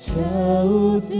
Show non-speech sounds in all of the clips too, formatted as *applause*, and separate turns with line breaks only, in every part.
jauh timur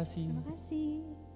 kasih. Terima kasih.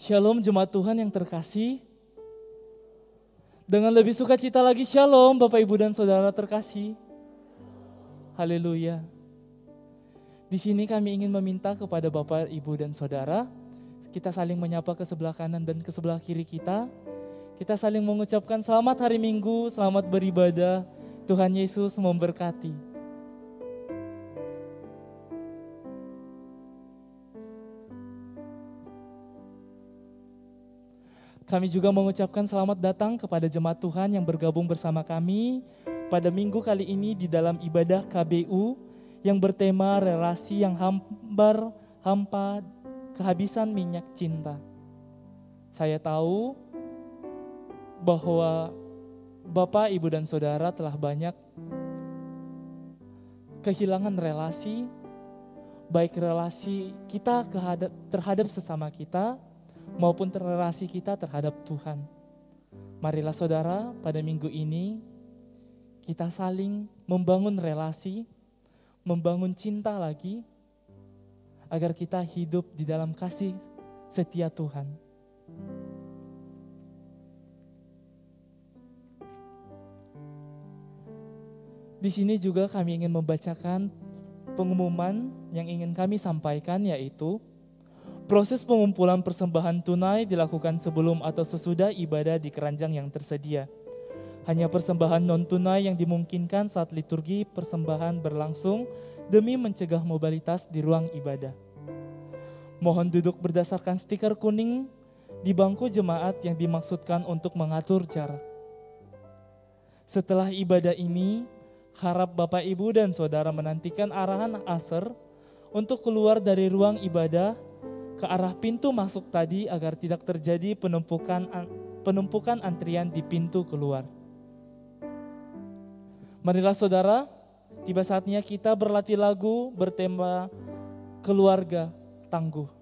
Shalom jemaat Tuhan yang terkasih. Dengan lebih sukacita lagi shalom Bapak Ibu dan Saudara terkasih. Haleluya. Di sini kami ingin meminta kepada Bapak, Ibu dan Saudara, kita saling menyapa ke sebelah kanan dan ke sebelah kiri kita. Kita saling mengucapkan selamat hari Minggu, selamat beribadah. Tuhan Yesus memberkati. Kami juga mengucapkan selamat datang kepada jemaat Tuhan yang bergabung bersama kami pada minggu kali ini di dalam ibadah KBU yang bertema relasi yang hambar, hampa, kehabisan minyak cinta. Saya tahu bahwa Bapak, Ibu, dan Saudara telah banyak kehilangan relasi, baik relasi kita terhadap sesama kita, maupun relasi kita terhadap Tuhan. Marilah saudara, pada minggu ini kita saling membangun relasi, membangun cinta lagi, agar kita hidup di dalam kasih setia Tuhan. Di sini juga kami ingin membacakan pengumuman yang ingin kami sampaikan yaitu Proses pengumpulan persembahan tunai dilakukan sebelum atau sesudah ibadah di keranjang yang tersedia. Hanya persembahan non-tunai yang dimungkinkan saat liturgi persembahan berlangsung demi mencegah mobilitas di ruang ibadah. Mohon duduk berdasarkan stiker kuning di bangku jemaat yang dimaksudkan untuk mengatur jarak. Setelah ibadah ini, harap Bapak, Ibu, dan Saudara menantikan arahan aser untuk keluar dari ruang ibadah ke arah pintu masuk tadi agar tidak terjadi penumpukan penumpukan antrian di pintu keluar. Marilah saudara, tiba saatnya kita berlatih lagu bertema keluarga tangguh.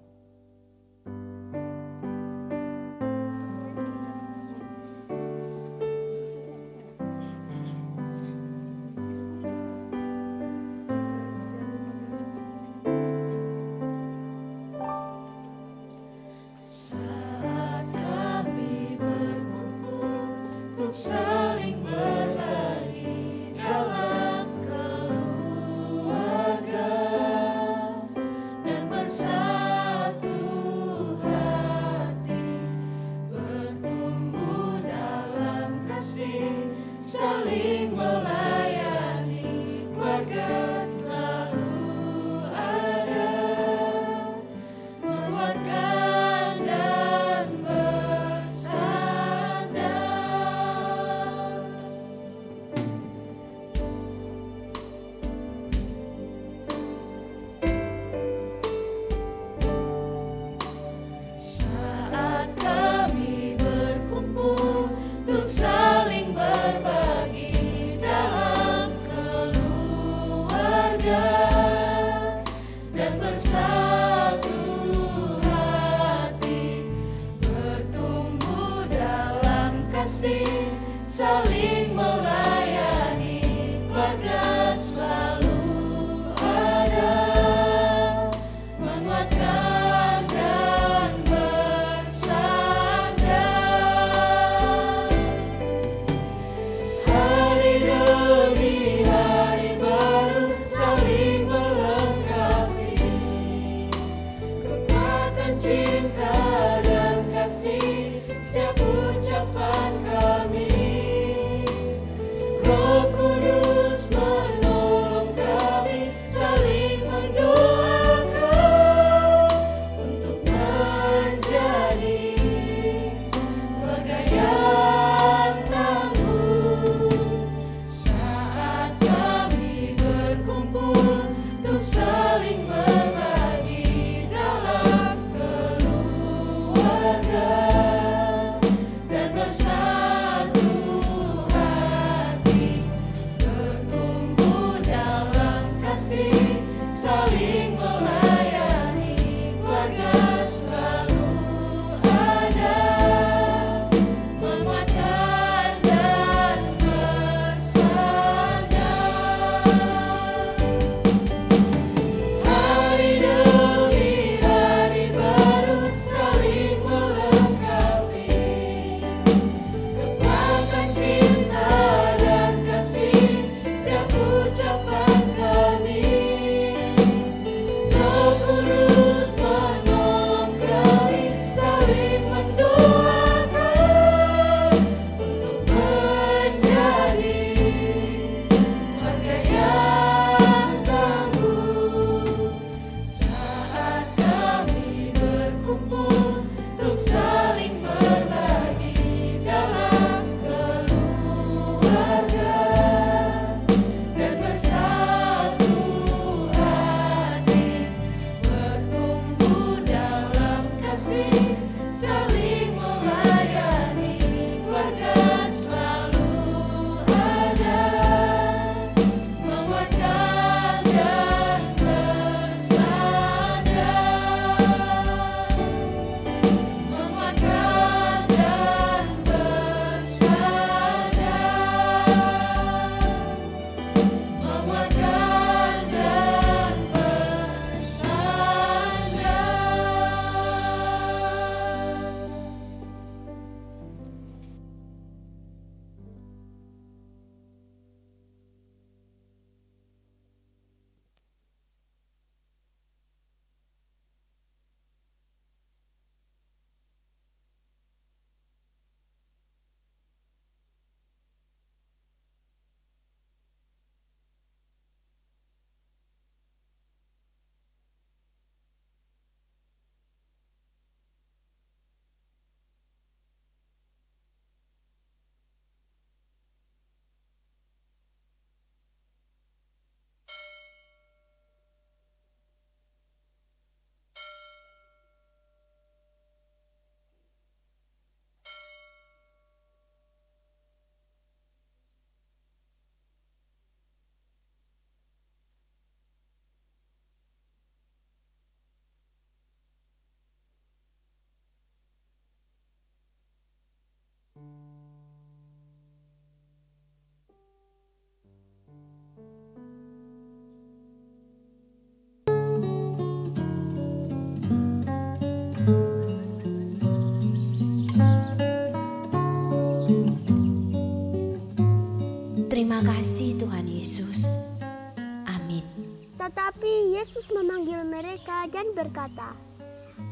Memanggil mereka dan berkata,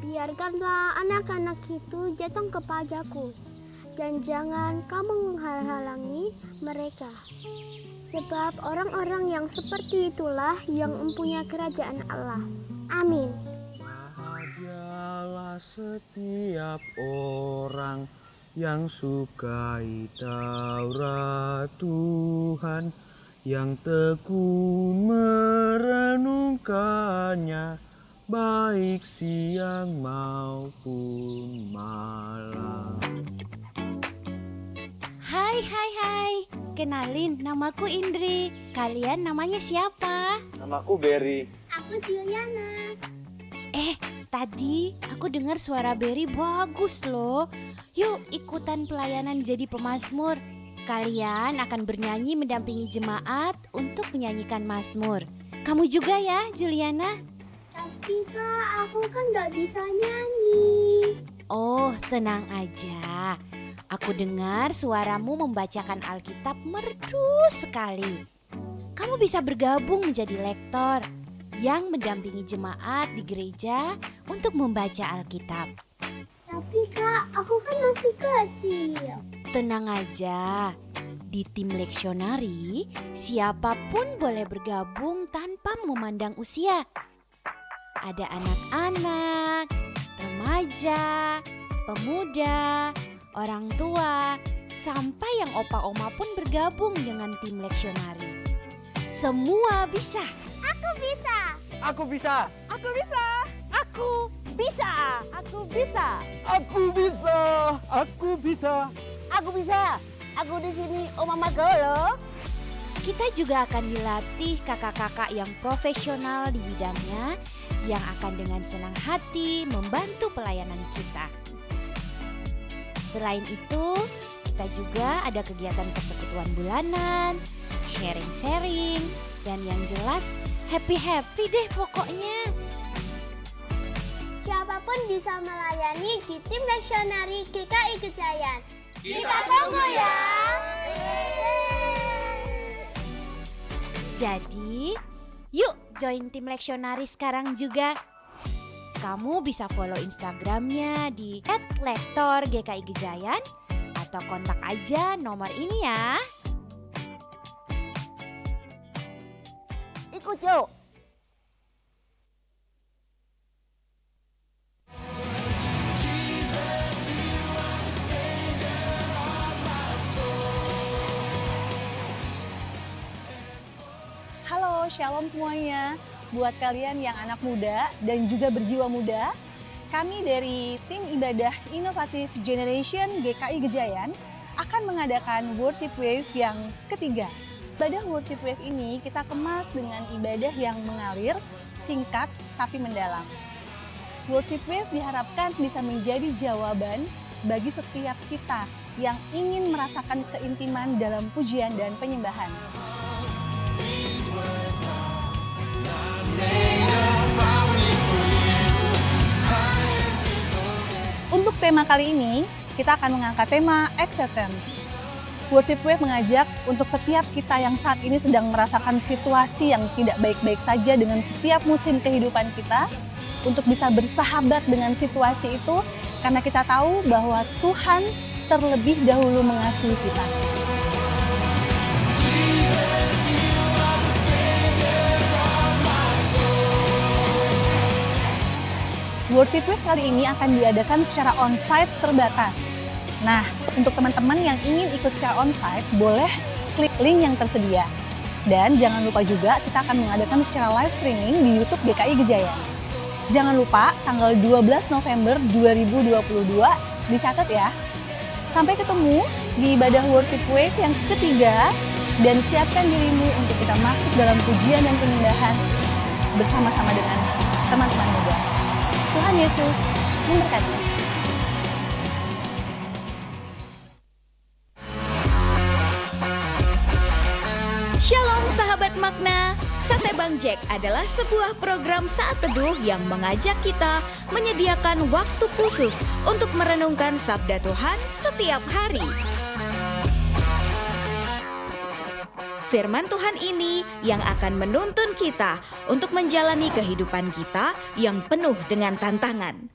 Biarkanlah anak-anak itu datang kepadaku, dan jangan kamu menghalangi mereka. Sebab orang-orang yang seperti itulah yang mempunyai kerajaan Allah. Amin.
Bahagialah setiap orang yang sukai Taurat Tuhan, yang tekun merenungkannya, baik siang maupun malam.
Hai hai hai, kenalin namaku Indri. Kalian namanya siapa?
Namaku Berry.
Aku Juliana.
Eh, tadi aku dengar suara Berry bagus loh. Yuk ikutan pelayanan jadi pemazmur. Kalian akan bernyanyi mendampingi jemaat untuk menyanyikan mazmur. Kamu juga ya, Juliana?
Tapi kak, aku kan gak bisa nyanyi.
Oh, tenang aja. Aku dengar suaramu membacakan Alkitab merdu sekali. Kamu bisa bergabung menjadi lektor yang mendampingi jemaat di gereja untuk membaca Alkitab.
Tapi kak, aku kan masih kecil.
Tenang aja, di tim leksionari siapa pun boleh bergabung tanpa memandang usia. Ada anak-anak, remaja, pemuda, orang tua, sampai yang opa-oma pun bergabung dengan tim leksionari. Semua bisa.
Aku bisa.
Aku bisa.
Aku bisa. Aku bisa. Aku bisa.
Aku bisa. Aku bisa.
Aku bisa. Aku di sini Oma Magolo.
Kita juga akan dilatih kakak-kakak yang profesional di bidangnya yang akan dengan senang hati membantu pelayanan kita. Selain itu, kita juga ada kegiatan persekutuan bulanan, sharing-sharing, dan yang jelas happy-happy deh pokoknya.
Siapa pun bisa melayani di tim leksionari GKI Kejayan. Kita tunggu ya.
Jadi, yuk join tim leksionari sekarang juga. Kamu bisa follow Instagramnya di @lektorgkigejayan atau kontak aja nomor ini ya.
Ikut yuk.
Halo, shalom semuanya. Buat kalian yang anak muda dan juga berjiwa muda, kami dari tim ibadah inovatif Generation GKI Gejayan akan mengadakan Worship Wave yang ketiga. Ibadah Worship Wave ini kita kemas dengan ibadah yang mengalir, singkat, tapi mendalam. Worship Wave diharapkan bisa menjadi jawaban bagi setiap kita yang ingin merasakan keintiman dalam pujian dan penyembahan. Untuk tema kali ini, kita akan mengangkat tema acceptance. Worship Wave mengajak untuk setiap kita yang saat ini sedang merasakan situasi yang tidak baik-baik saja dengan setiap musim kehidupan kita, untuk bisa bersahabat dengan situasi itu, karena kita tahu bahwa Tuhan terlebih dahulu mengasihi kita. Worship Week kali ini akan diadakan secara onsite terbatas. Nah, untuk teman-teman yang ingin ikut secara onsite, boleh klik link yang tersedia. Dan jangan lupa juga kita akan mengadakan secara live streaming di YouTube GKI Gejayan. Jangan lupa tanggal 12 November 2022 dicatat ya. Sampai ketemu di ibadah Worship Week yang ketiga dan siapkan dirimu untuk kita masuk dalam pujian dan penyembahan bersama-sama dengan teman-teman muda. Tuhan Yesus memberkati.
Shalom sahabat makna. Sate Bang Jack adalah sebuah program saat teduh yang mengajak kita menyediakan waktu khusus untuk merenungkan sabda Tuhan setiap hari. Firman Tuhan ini yang akan menuntun kita untuk menjalani kehidupan kita yang penuh dengan tantangan.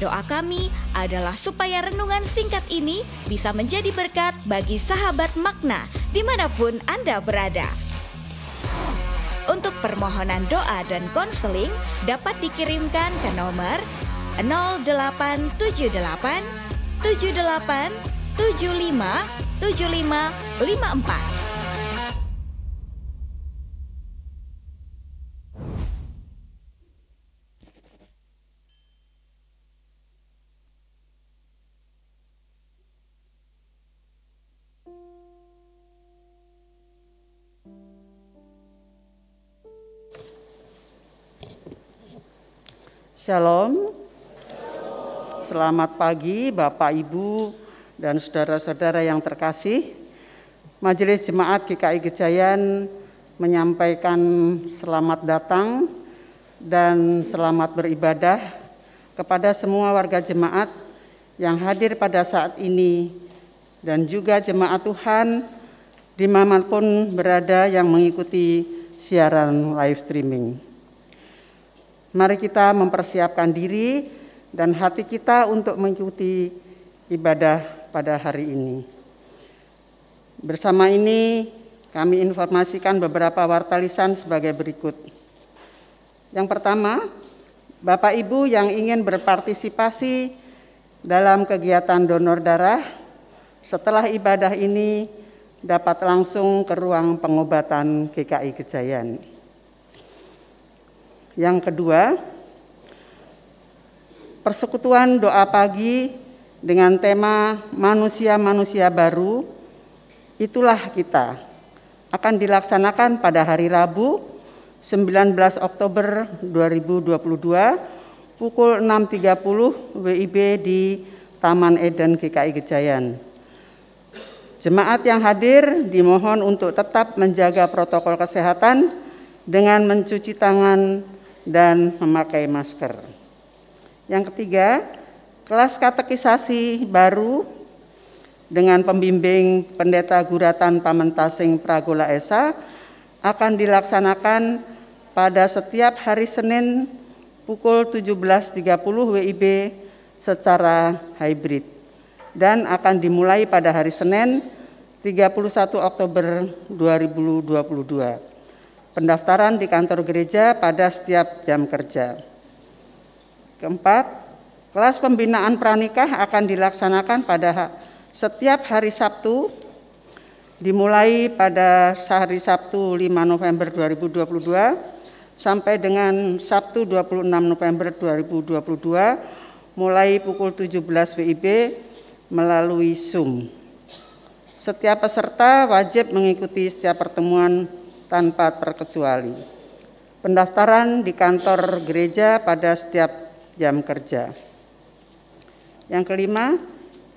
Doa kami adalah supaya renungan singkat ini bisa menjadi berkat bagi sahabat makna di mana pun Anda berada. Untuk permohonan doa dan konseling dapat dikirimkan ke nomor 0878 78 75 75 54.
Shalom. Selamat pagi Bapak Ibu dan saudara-saudara yang terkasih. Majelis Jemaat GKI Gejayan menyampaikan selamat datang dan selamat beribadah kepada semua warga jemaat yang hadir pada saat ini dan juga jemaat Tuhan di mana pun berada yang mengikuti siaran live streaming. Mari kita mempersiapkan diri dan hati kita untuk mengikuti ibadah pada hari ini. Bersama ini kami informasikan beberapa warta lisan sebagai berikut. Yang pertama, Bapak Ibu yang ingin berpartisipasi dalam kegiatan donor darah setelah ibadah ini dapat langsung ke ruang pengobatan GKI Gejayan. Yang kedua, persekutuan doa pagi dengan tema manusia-manusia baru, itulah kita, akan dilaksanakan pada hari Rabu 19 Oktober 2022 pukul 6.30 WIB di Taman Eden GKI Gejayan. Jemaat yang hadir dimohon untuk tetap menjaga protokol kesehatan dengan mencuci tangan dan memakai masker. Yang ketiga, kelas katekisasi baru dengan pembimbing Pendeta Guratan Pamentasing Pragola Esa akan dilaksanakan pada setiap hari Senin pukul 17.30 WIB secara hybrid dan akan dimulai pada hari Senin 31 Oktober 2022. Pendaftaran di kantor gereja pada setiap jam kerja. Keempat, kelas pembinaan pranikah akan dilaksanakan pada setiap hari Sabtu dimulai pada hari Sabtu 5 November 2022 sampai dengan Sabtu 26 November 2022 mulai pukul 17 WIB melalui Zoom. Setiap peserta wajib mengikuti setiap pertemuan tanpa terkecuali. Pendaftaran di kantor gereja pada setiap jam kerja. Yang kelima,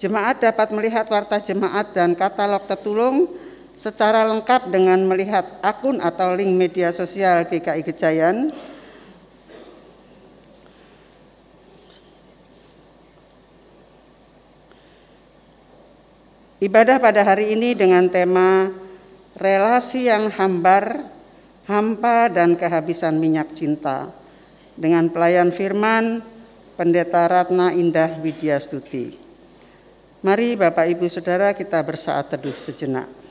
jemaat dapat melihat warta jemaat dan katalog tetulung secara lengkap dengan melihat akun atau link media sosial GKI Gejayan. Ibadah pada hari ini dengan tema relasi yang hambar, hampa dan kehabisan minyak cinta. Dengan pelayan firman Pendeta Ratna Indah Widya Stuti. Mari Bapak Ibu Saudara kita bersaat teduh sejenak.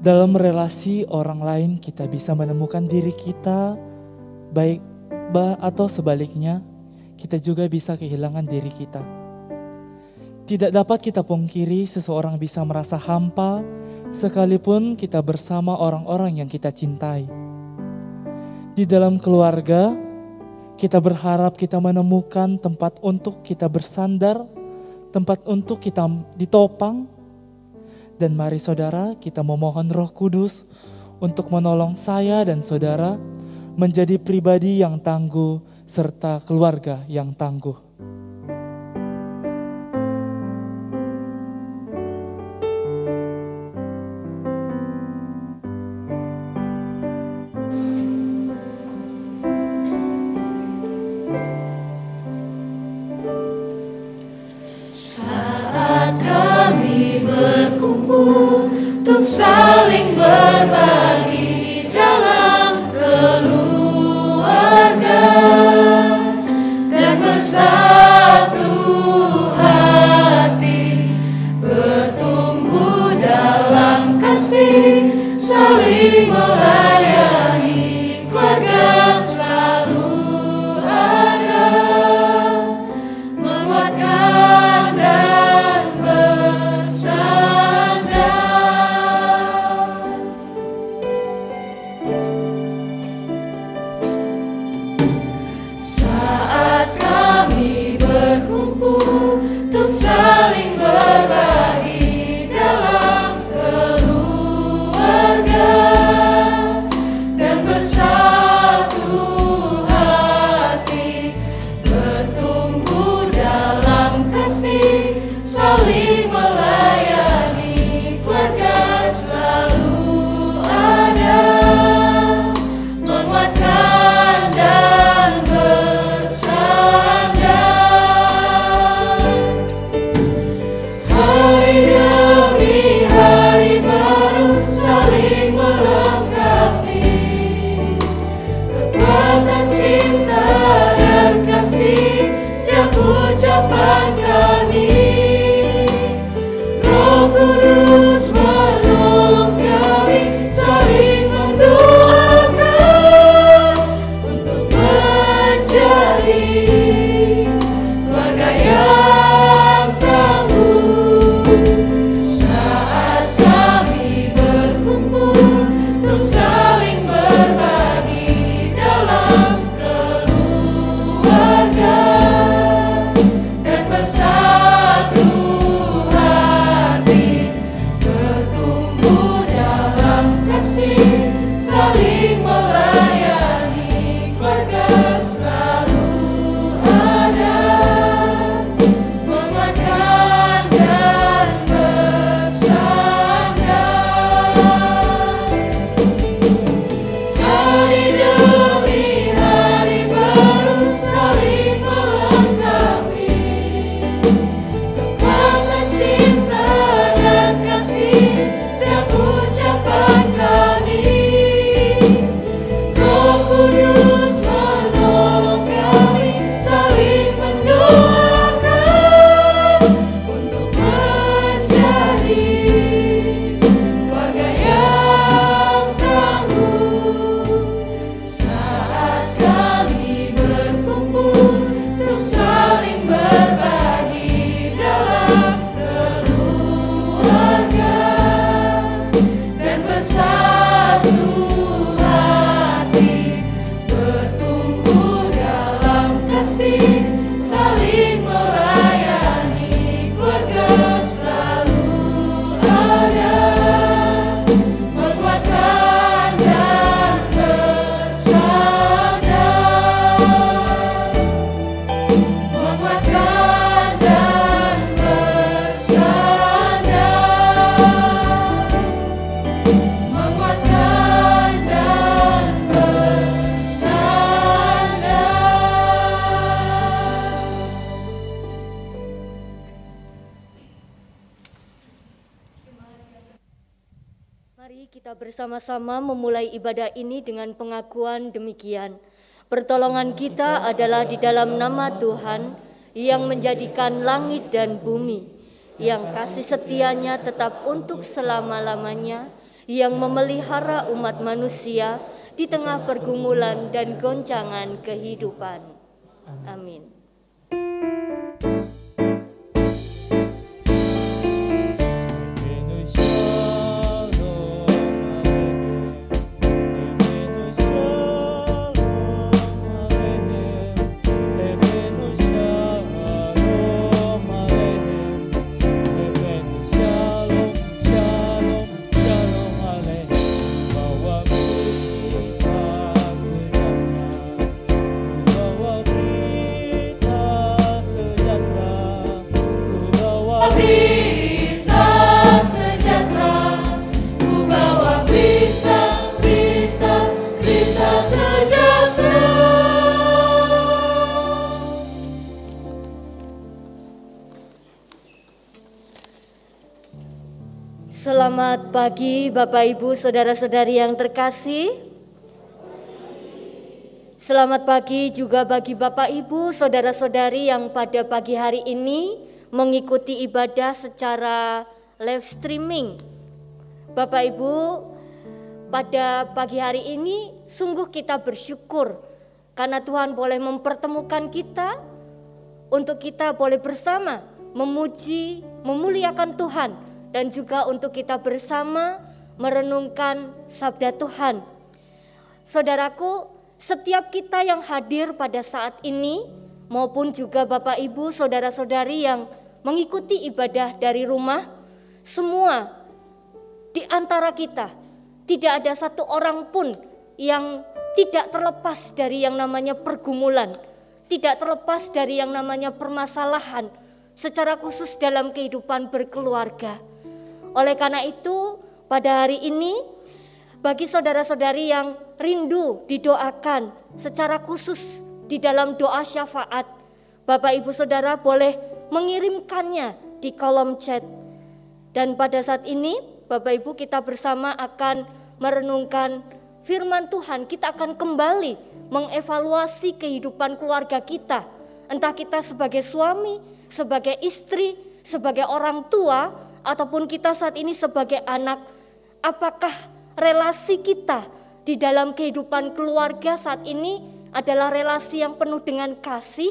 Dalam relasi orang lain kita bisa menemukan diri kita baik ba atau sebaliknya kita juga bisa kehilangan diri kita. Tidak dapat kita pungkiri seseorang bisa merasa hampa sekalipun kita bersama orang-orang yang kita cintai. Di dalam keluarga, kita berharap kita menemukan tempat untuk kita bersandar, tempat untuk kita ditopang. Dan mari saudara, kita memohon Roh Kudus untuk menolong saya dan saudara menjadi pribadi yang tangguh serta keluarga yang tangguh.
Bersama-sama memulai ibadah ini dengan pengakuan demikian. Pertolongan kita adalah di dalam nama Tuhan yang menjadikan langit dan bumi, yang kasih setianya tetap untuk selama-lamanya, yang memelihara umat manusia di tengah pergumulan dan goncangan kehidupan. Amin. Selamat pagi Bapak Ibu Saudara-saudari yang terkasih. Selamat pagi juga bagi Bapak Ibu Saudara-saudari yang pada pagi hari ini mengikuti ibadah secara live streaming. Bapak Ibu, pada pagi hari ini sungguh kita bersyukur karena Tuhan boleh mempertemukan kita untuk kita boleh bersama memuji, memuliakan Tuhan dan juga untuk kita bersama merenungkan sabda Tuhan. Saudaraku, setiap kita yang hadir pada saat ini maupun juga Bapak Ibu, saudara-saudari yang mengikuti ibadah dari rumah, semua di antara kita tidak ada satu orang pun yang tidak terlepas dari yang namanya pergumulan, tidak terlepas dari yang namanya permasalahan, secara khusus dalam kehidupan berkeluarga. Oleh karena itu, pada hari ini, bagi saudara-saudari yang rindu didoakan secara khusus di dalam doa syafaat, Bapak Ibu Saudara boleh mengirimkannya di kolom chat. Dan pada saat ini, Bapak Ibu kita bersama akan merenungkan firman Tuhan. Kita akan kembali mengevaluasi kehidupan keluarga kita. Entah kita sebagai suami, sebagai istri, sebagai orang tua, ataupun kita saat ini sebagai anak, apakah relasi kita di dalam kehidupan keluarga saat ini adalah relasi yang penuh dengan kasih,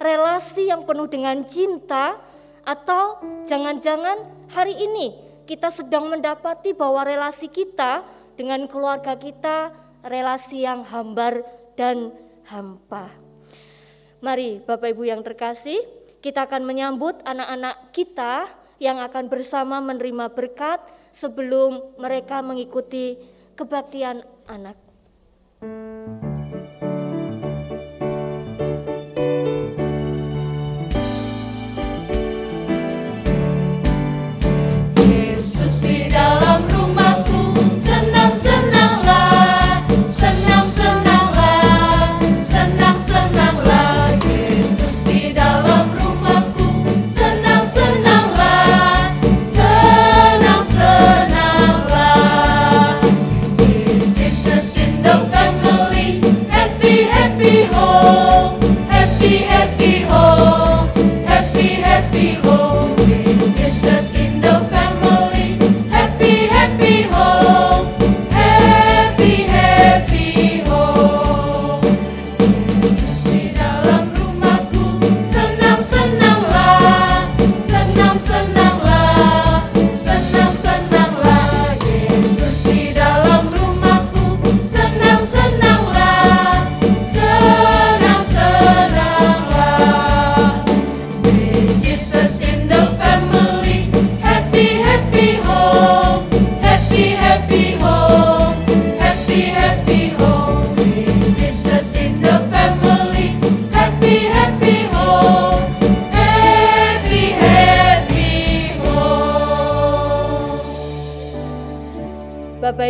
relasi yang penuh dengan cinta, atau jangan-jangan hari ini kita sedang mendapati bahwa relasi kita dengan keluarga kita relasi yang hambar dan hampa. Mari Bapak Ibu yang terkasih, kita akan menyambut anak-anak kita yang akan bersama menerima berkat sebelum mereka mengikuti kebaktian anak.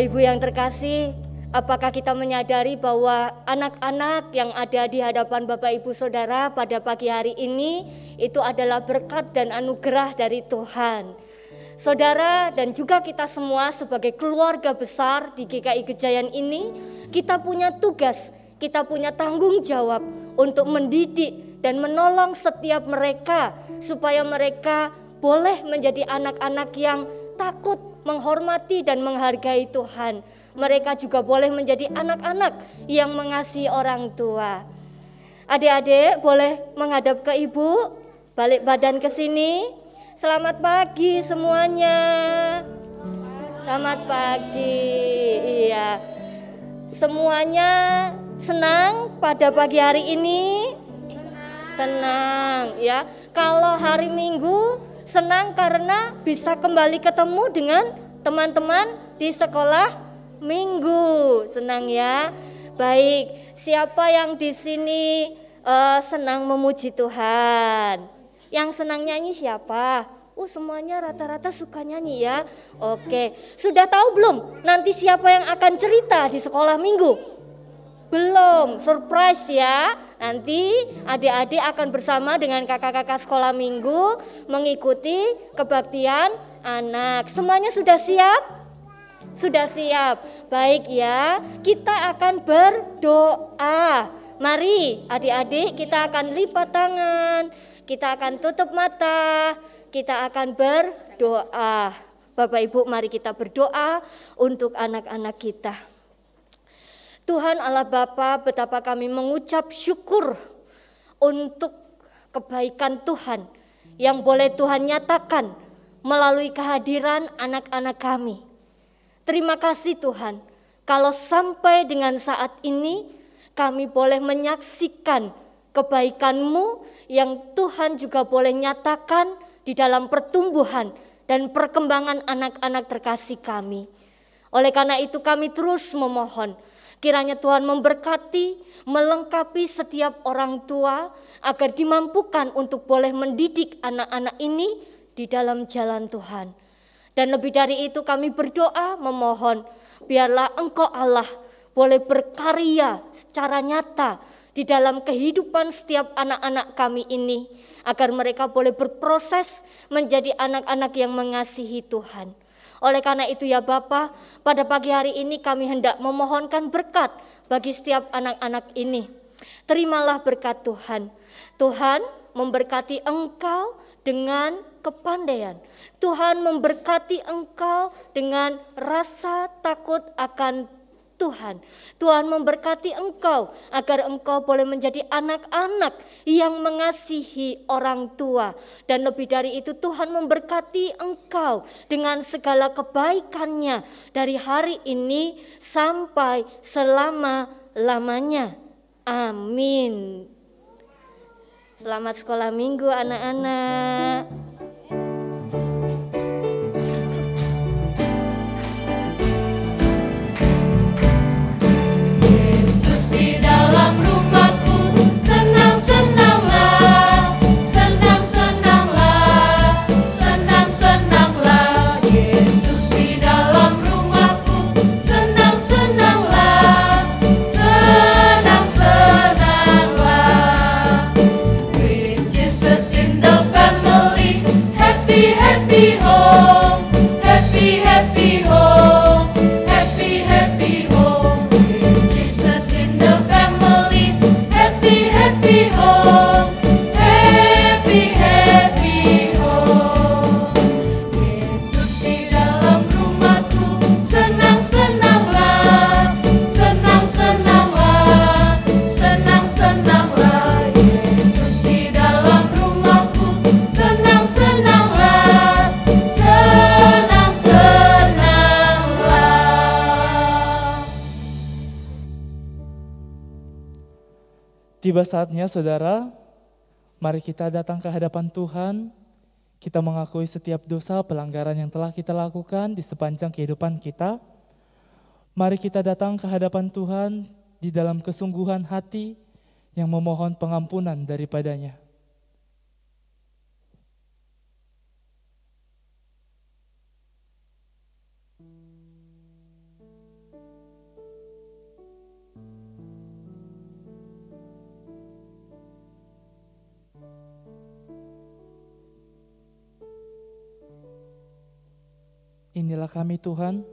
Bapak Ibu yang terkasih, apakah kita menyadari bahwa anak-anak yang ada di hadapan Bapak Ibu Saudara pada pagi hari ini itu adalah berkat dan anugerah dari Tuhan. Saudara dan juga kita semua sebagai keluarga besar di GKI Gejayan ini, kita punya tugas, kita punya tanggung jawab untuk mendidik dan menolong setiap mereka supaya mereka boleh menjadi anak-anak yang takut menghormati dan menghargai Tuhan. Mereka juga boleh menjadi anak-anak yang mengasihi orang tua. Adik-adik boleh menghadap ke ibu, balik badan ke sini. Selamat pagi semuanya. Selamat pagi. Iya. Semuanya senang pada pagi hari ini? Senang ya. Kalau hari Minggu senang karena bisa kembali ketemu dengan teman-teman di sekolah Minggu. Senang ya. Baik, siapa yang di sini uh, senang memuji Tuhan? Yang senang nyanyi siapa? Oh semuanya rata-rata suka nyanyi ya. Oke, sudah tahu belum nanti siapa yang akan cerita di sekolah minggu? Belum, surprise ya. Nanti adik-adik akan bersama dengan kakak-kakak sekolah minggu mengikuti kebaktian anak. Semuanya sudah siap? Sudah siap. Baik ya, kita akan berdoa. Mari adik-adik kita akan lipat tangan, kita akan tutup mata, kita akan berdoa. Bapak Ibu mari kita berdoa untuk anak-anak kita. Tuhan Allah Bapa, betapa kami mengucap syukur untuk kebaikan Tuhan yang boleh Tuhan nyatakan melalui kehadiran anak-anak kami. Terima kasih Tuhan, kalau sampai dengan saat ini kami boleh menyaksikan kebaikan-Mu yang Tuhan juga boleh nyatakan di dalam pertumbuhan dan perkembangan anak-anak terkasih kami. Oleh karena itu kami terus memohon, Kiranya Tuhan memberkati, melengkapi setiap orang tua agar dimampukan untuk boleh mendidik anak-anak ini di dalam jalan Tuhan. Dan lebih dari itu kami berdoa memohon biarlah Engkau Allah boleh berkarya secara nyata di dalam kehidupan setiap anak-anak kami ini agar mereka boleh berproses menjadi anak-anak yang mengasihi Tuhan. Oleh karena itu ya Bapa, pada pagi hari ini kami hendak memohonkan berkat bagi setiap anak-anak ini. Terimalah berkat Tuhan. Tuhan memberkati engkau dengan kepandaian. Tuhan memberkati engkau dengan rasa takut akan Tuhan. Tuhan memberkati engkau agar engkau boleh menjadi anak-anak yang mengasihi orang tua. Dan lebih dari itu Tuhan memberkati engkau dengan segala kebaikannya dari hari ini sampai selama-lamanya. Amin. Selamat sekolah minggu anak-anak.
Tiba saatnya saudara, mari kita datang ke hadapan Tuhan, kita mengakui setiap dosa pelanggaran yang telah kita lakukan di sepanjang kehidupan kita. Mari kita datang ke hadapan Tuhan di dalam kesungguhan hati yang memohon pengampunan daripadanya. Inilah kami Tuhan,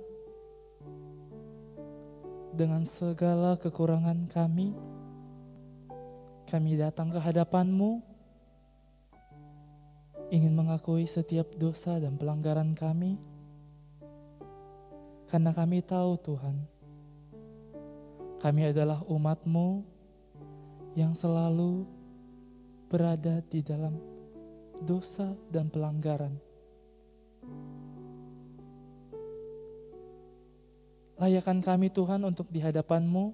dengan segala kekurangan kami, kami datang ke hadapan-Mu, ingin mengakui setiap dosa dan pelanggaran kami. Karena kami tahu Tuhan, kami adalah umat-Mu yang selalu berada di dalam dosa dan pelanggaran. Layakan kami Tuhan untuk di hadapan-Mu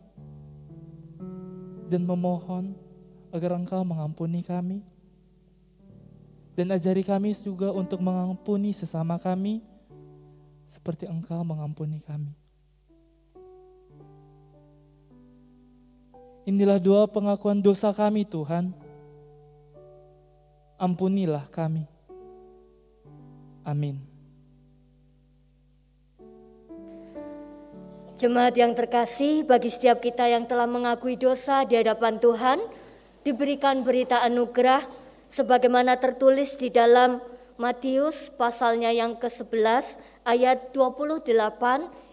dan memohon agar Engkau mengampuni kami. Dan ajari kami juga untuk mengampuni sesama kami seperti Engkau mengampuni kami. Inilah doa pengakuan dosa kami Tuhan. Ampunilah kami. Amin.
Jemaat yang terkasih, bagi setiap kita yang telah mengakui dosa di hadapan Tuhan, diberikan berita anugerah sebagaimana tertulis di dalam Matius pasalnya yang ke-11 ayat 28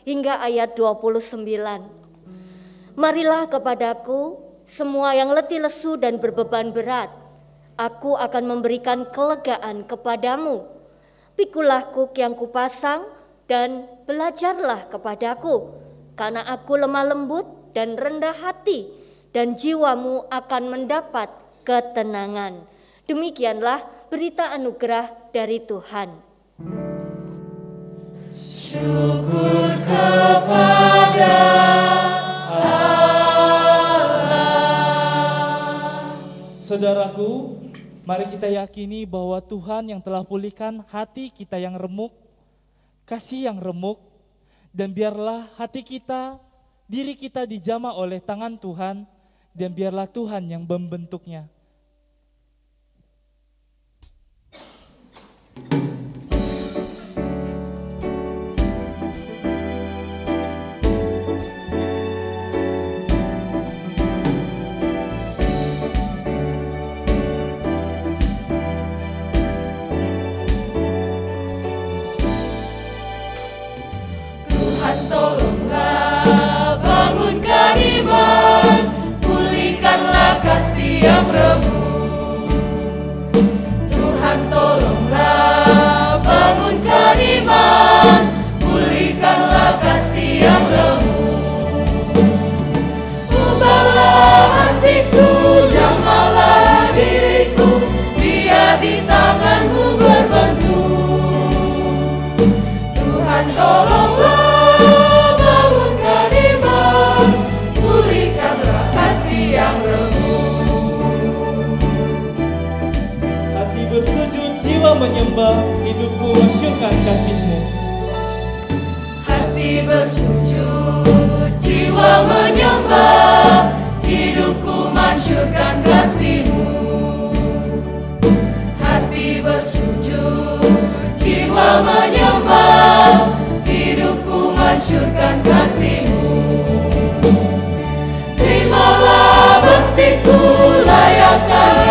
hingga ayat 29. Marilah kepadaku semua yang letih lesu dan berbeban berat. Aku akan memberikan kelegaan kepadamu. Pikulah kuk yang kupasang dan belajarlah kepadaku. Karena aku lemah lembut dan rendah hati dan jiwamu akan mendapat ketenangan. Demikianlah berita anugerah dari Tuhan.
Syukur kepada
Saudaraku, mari kita yakini bahwa Tuhan yang telah pulihkan hati kita yang remuk, kasih yang remuk, dan biarlah hati kita, diri kita dijamah oleh tangan Tuhan, dan biarlah Tuhan yang membentuknya. Bersujud, jiwa menyembah, hidupku masyurkan kasih-Mu.
Hati bersujud, jiwa menyembah Hidupku masyurkan kasih-Mu Hati bersujud, jiwa menyembah Hidupku masyurkan kasih-Mu Terimalah baktiku, layakkan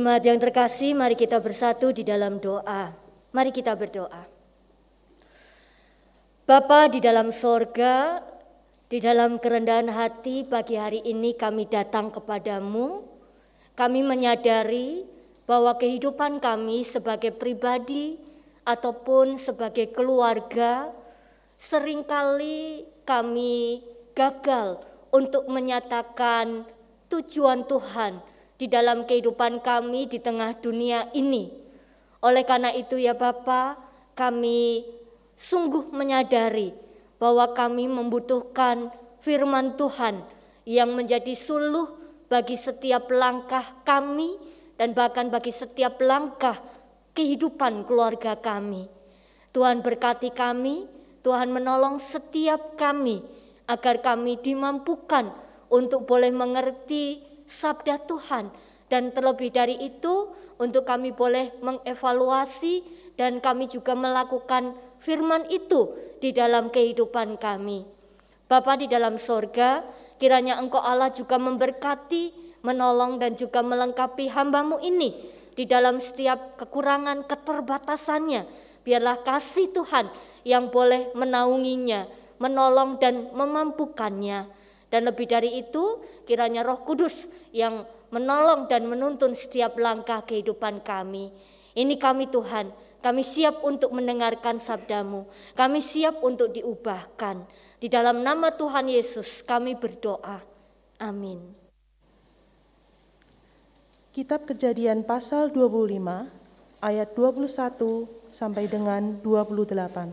Jemaat yang terkasih, mari kita bersatu di dalam doa. Mari kita berdoa. Bapa di dalam sorga, di dalam kerendahan hati pagi hari ini kami datang kepadamu. Kami menyadari bahwa kehidupan kami sebagai pribadi ataupun sebagai keluarga sering kali kami gagal untuk menyatakan tujuan Tuhan di dalam kehidupan kami di tengah dunia ini. Oleh karena itu ya Bapa, kami sungguh menyadari bahwa kami membutuhkan firman Tuhan yang menjadi suluh bagi setiap langkah kami dan bahkan bagi setiap langkah kehidupan keluarga kami. Tuhan berkati kami, Tuhan menolong setiap kami agar kami dimampukan untuk boleh mengerti sabda Tuhan dan terlebih dari itu untuk kami boleh mengevaluasi dan kami juga melakukan firman itu di dalam kehidupan kami. Bapa di dalam sorga, kiranya Engkau Allah juga memberkati, menolong dan juga melengkapi hambamu ini di dalam setiap kekurangan keterbatasannya. Biarlah kasih Tuhan yang boleh menaunginya, menolong dan memampukannya. Dan lebih dari itu, kiranya Roh Kudus yang menolong dan menuntun setiap langkah kehidupan kami. Ini kami Tuhan, kami siap untuk mendengarkan sabdamu. Kami siap untuk diubahkan. Di dalam nama Tuhan Yesus kami berdoa. Amin.
Kitab Kejadian pasal 25 ayat 21 sampai dengan 28.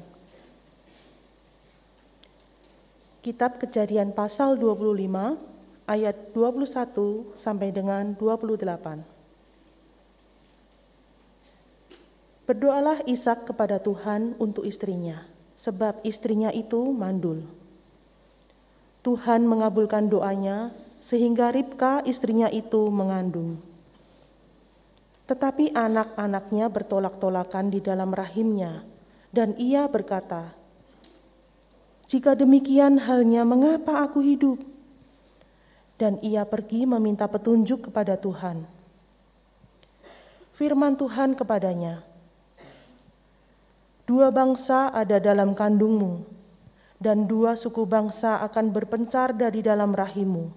Kitab Kejadian pasal 25 ayat 21 sampai dengan 28. Berdoalah Ishak kepada Tuhan untuk istrinya, sebab istrinya itu mandul. Tuhan mengabulkan doanya sehingga Ribka istrinya itu mengandung. Tetapi anak-anaknya bertolak-tolakan di dalam rahimnya, dan ia berkata, "Jika demikian halnya, mengapa aku hidup?" Dan ia pergi meminta petunjuk kepada Tuhan. Firman Tuhan kepadanya, "Dua bangsa ada dalam kandungmu, dan dua suku bangsa akan berpencar dari dalam rahimmu.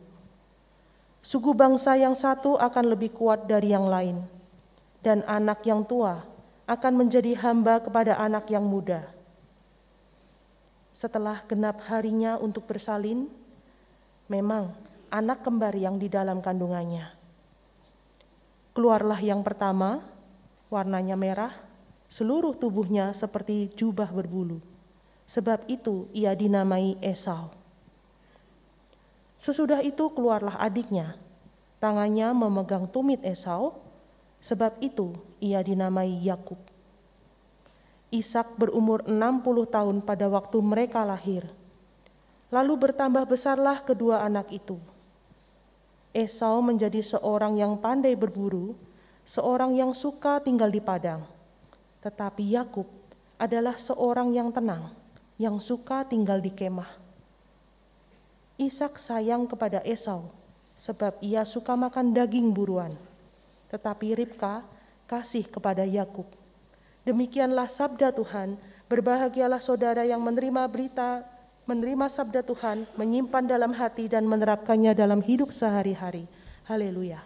Suku bangsa yang satu akan lebih kuat dari yang lain." dan anak yang tua akan menjadi hamba kepada anak yang muda. Setelah genap harinya untuk bersalin, memang anak kembar yang di dalam kandungannya. Keluarlah yang pertama, warnanya merah, seluruh tubuhnya seperti jubah berbulu. Sebab itu ia dinamai Esau. Sesudah itu keluarlah adiknya, tangannya memegang tumit Esau, Sebab itu ia dinamai Yakub. Ishak berumur 60 tahun pada waktu mereka lahir. Lalu bertambah besarlah kedua anak itu. Esau menjadi seorang yang pandai berburu, seorang yang suka tinggal di padang. Tetapi Yakub adalah seorang yang tenang, yang suka tinggal di kemah. Ishak sayang kepada Esau sebab ia suka makan daging buruan tetapi Ribka kasih kepada Yakub. Demikianlah sabda Tuhan, berbahagialah saudara yang menerima berita, menerima sabda Tuhan, menyimpan dalam hati dan menerapkannya dalam hidup sehari-hari. Haleluya.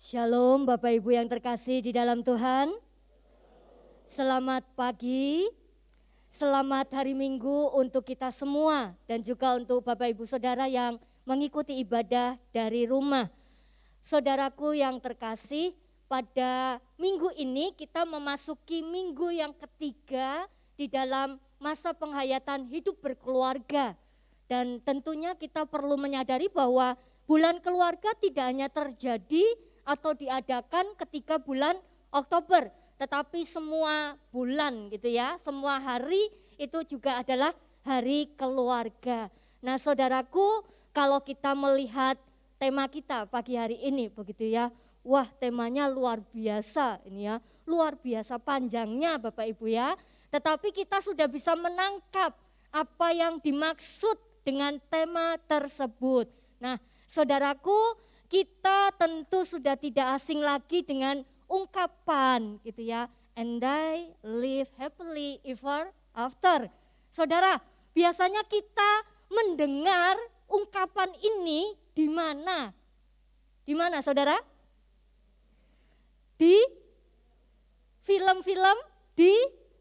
Shalom Bapak Ibu yang terkasih di dalam Tuhan. Selamat pagi, selamat hari Minggu untuk kita semua dan juga untuk Bapak Ibu Saudara yang mengikuti ibadah dari rumah. Saudaraku yang terkasih, pada minggu ini kita memasuki minggu yang ketiga di dalam masa penghayatan hidup berkeluarga. Dan tentunya kita perlu menyadari bahwa bulan keluarga tidak hanya terjadi atau diadakan ketika bulan Oktober, tetapi semua bulan gitu ya, semua hari itu juga adalah hari keluarga. Nah, saudaraku, kalau kita melihat tema kita pagi hari ini begitu ya. Wah, temanya luar biasa ini ya. Luar biasa panjangnya Bapak Ibu ya. Tetapi kita sudah bisa menangkap apa yang dimaksud dengan tema tersebut. Nah, saudaraku, kita tentu sudah tidak asing lagi dengan ungkapan gitu ya. And I live happily ever after. Saudara, biasanya kita mendengar ungkapan ini di mana? Di mana saudara? Di film-film, di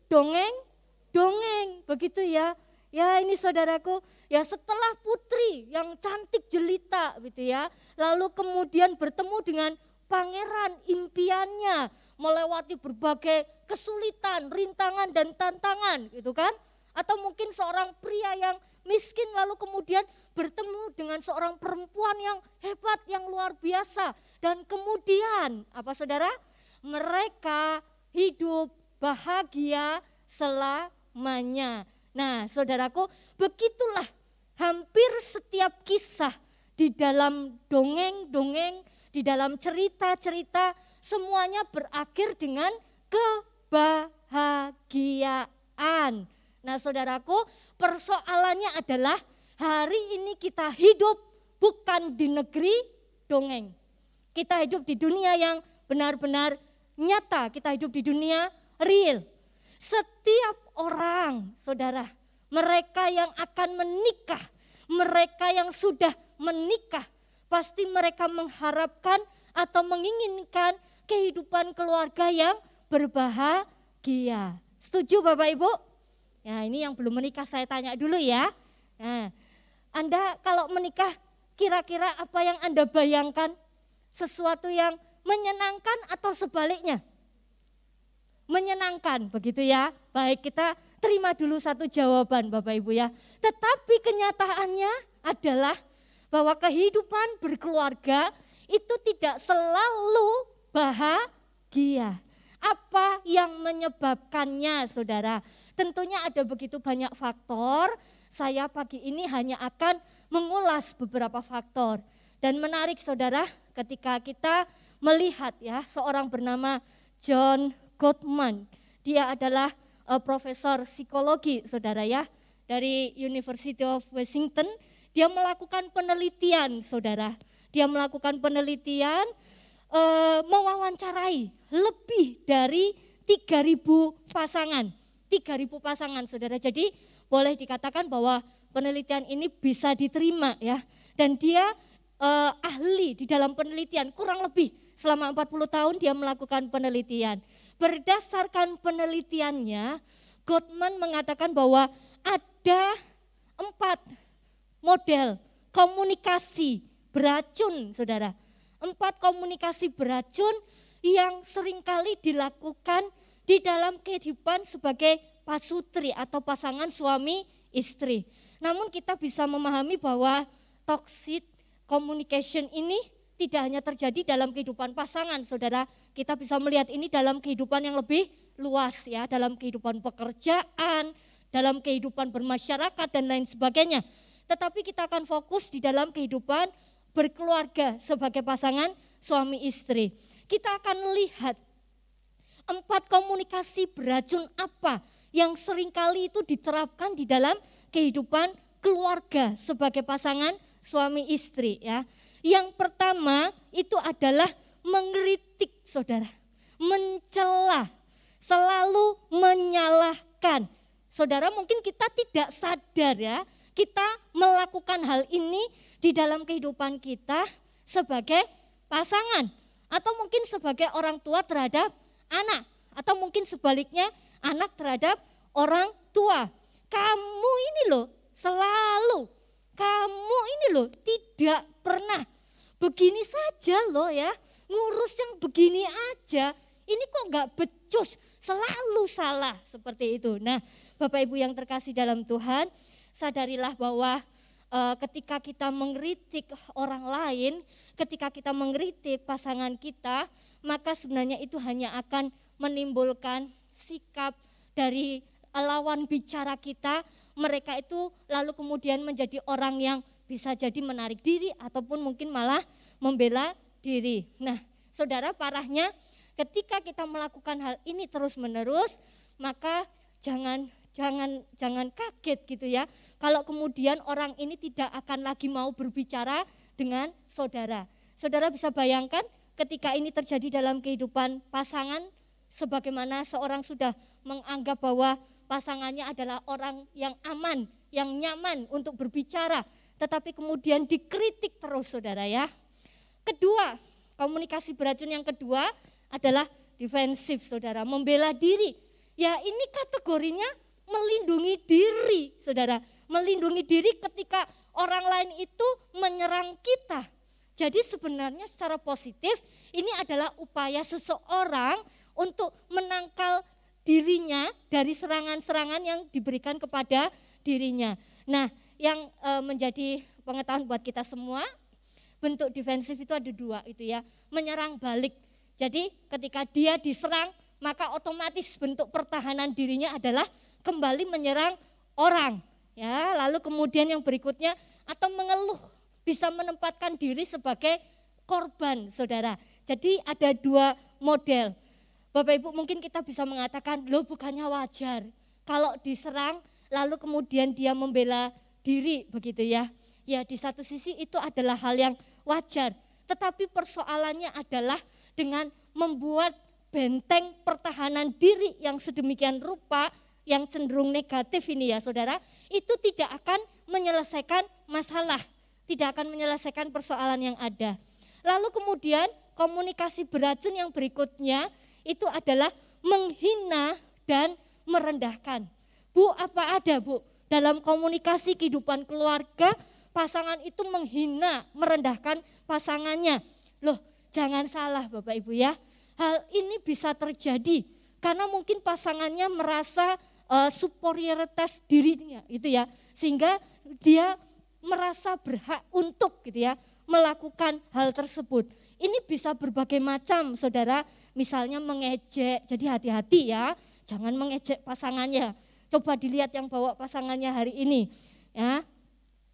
dongeng-dongeng, begitu ya. Ya ini saudaraku, ya setelah putri yang cantik jelita gitu ya, lalu kemudian bertemu dengan pangeran impiannya, melewati berbagai kesulitan, rintangan dan tantangan gitu kan. Atau mungkin seorang pria yang miskin lalu kemudian bertemu dengan seorang perempuan yang hebat, yang luar biasa. Dan kemudian apa saudara? mereka hidup bahagia selamanya. Nah, saudaraku, begitulah hampir setiap kisah di dalam dongeng-dongeng, di dalam cerita-cerita, semuanya berakhir dengan kebahagiaan. Nah, saudaraku, persoalannya adalah hari ini kita hidup bukan di negeri dongeng. Kita hidup di dunia yang benar-benar nyata, kita hidup di dunia real. Setiap orang, saudara, mereka yang akan menikah, mereka yang sudah menikah, pasti mereka mengharapkan atau menginginkan kehidupan keluarga yang berbahagia. Setuju Bapak Ibu? Ya ini yang belum menikah saya tanya dulu ya. Nah, anda kalau menikah kira-kira apa yang Anda bayangkan? Sesuatu yang menyenangkan atau sebaliknya? Menyenangkan begitu ya. Baik kita terima dulu satu jawaban Bapak Ibu ya. Tetapi kenyataannya adalah bahwa kehidupan berkeluarga itu tidak selalu bahagia. Apa yang menyebabkannya saudara? Tentunya ada begitu banyak faktor. Saya pagi ini hanya akan mengulas beberapa faktor. Dan menarik saudara ketika kita melihat ya seorang bernama John Gottman. Dia adalah uh, profesor psikologi saudara ya dari University of Washington. Dia melakukan penelitian saudara. Dia melakukan penelitian uh, mewawancarai lebih dari 3000 pasangan 3.000 pasangan saudara. Jadi boleh dikatakan bahwa penelitian ini bisa diterima ya. Dan dia eh, ahli di dalam penelitian kurang lebih selama 40 tahun dia melakukan penelitian. Berdasarkan penelitiannya, Gottman mengatakan bahwa ada empat model komunikasi beracun, saudara. Empat komunikasi beracun yang sering kali dilakukan di dalam kehidupan sebagai pasutri atau pasangan suami istri. Namun kita bisa memahami bahwa toxic communication ini tidak hanya terjadi dalam kehidupan pasangan, saudara. Kita bisa melihat ini dalam kehidupan yang lebih luas ya, dalam kehidupan pekerjaan, dalam kehidupan bermasyarakat dan lain sebagainya. Tetapi kita akan fokus di dalam kehidupan berkeluarga sebagai pasangan suami istri. Kita akan lihat empat komunikasi beracun apa yang sering kali itu diterapkan di dalam kehidupan keluarga sebagai pasangan suami istri ya. Yang pertama itu adalah mengkritik saudara, mencela, selalu menyalahkan. Saudara mungkin kita tidak sadar ya, kita melakukan hal ini di dalam kehidupan kita sebagai pasangan atau mungkin sebagai orang tua terhadap anak atau mungkin sebaliknya anak terhadap orang tua. Kamu ini loh selalu, kamu ini loh tidak pernah begini saja loh ya, ngurus yang begini aja, ini kok nggak becus, selalu salah seperti itu. Nah Bapak Ibu yang terkasih dalam Tuhan, sadarilah bahwa e, ketika kita mengkritik orang lain, ketika kita mengkritik pasangan kita, maka sebenarnya itu hanya akan menimbulkan sikap dari lawan bicara kita, mereka itu lalu kemudian menjadi orang yang bisa jadi menarik diri ataupun mungkin malah membela diri. Nah, saudara parahnya ketika kita melakukan hal ini terus-menerus, maka jangan jangan jangan kaget gitu ya. Kalau kemudian orang ini tidak akan lagi mau berbicara dengan saudara. Saudara bisa bayangkan ketika ini terjadi dalam kehidupan pasangan, sebagaimana seorang sudah menganggap bahwa pasangannya adalah orang yang aman, yang nyaman untuk berbicara, tetapi kemudian dikritik terus saudara ya. Kedua, komunikasi beracun yang kedua adalah defensif saudara, membela diri. Ya ini kategorinya melindungi diri saudara, melindungi diri ketika orang lain itu menyerang kita jadi sebenarnya secara positif ini adalah upaya seseorang untuk menangkal dirinya dari serangan-serangan yang diberikan kepada dirinya. Nah, yang e, menjadi pengetahuan buat kita semua, bentuk defensif itu ada dua itu ya, menyerang balik. Jadi ketika dia diserang, maka otomatis bentuk pertahanan dirinya adalah kembali menyerang orang. Ya, lalu kemudian yang berikutnya atau mengeluh bisa menempatkan diri sebagai korban, Saudara. Jadi ada dua model. Bapak Ibu mungkin kita bisa mengatakan, "Loh, bukannya wajar kalau diserang lalu kemudian dia membela diri begitu ya." Ya, di satu sisi itu adalah hal yang wajar. Tetapi persoalannya adalah dengan membuat benteng pertahanan diri yang sedemikian rupa yang cenderung negatif ini ya saudara, itu tidak akan menyelesaikan masalah, tidak akan menyelesaikan persoalan yang ada. Lalu kemudian komunikasi beracun yang berikutnya itu adalah menghina dan merendahkan. Bu, apa ada Bu? Dalam komunikasi kehidupan keluarga, pasangan itu menghina, merendahkan pasangannya. Loh, jangan salah Bapak Ibu ya. Hal ini bisa terjadi karena mungkin pasangannya merasa uh, superioritas dirinya itu ya. Sehingga dia merasa berhak untuk gitu ya melakukan hal tersebut. Ini bisa berbagai macam Saudara, misalnya mengejek. Jadi hati-hati ya, jangan mengejek pasangannya. Coba dilihat yang bawa pasangannya hari ini. Ya,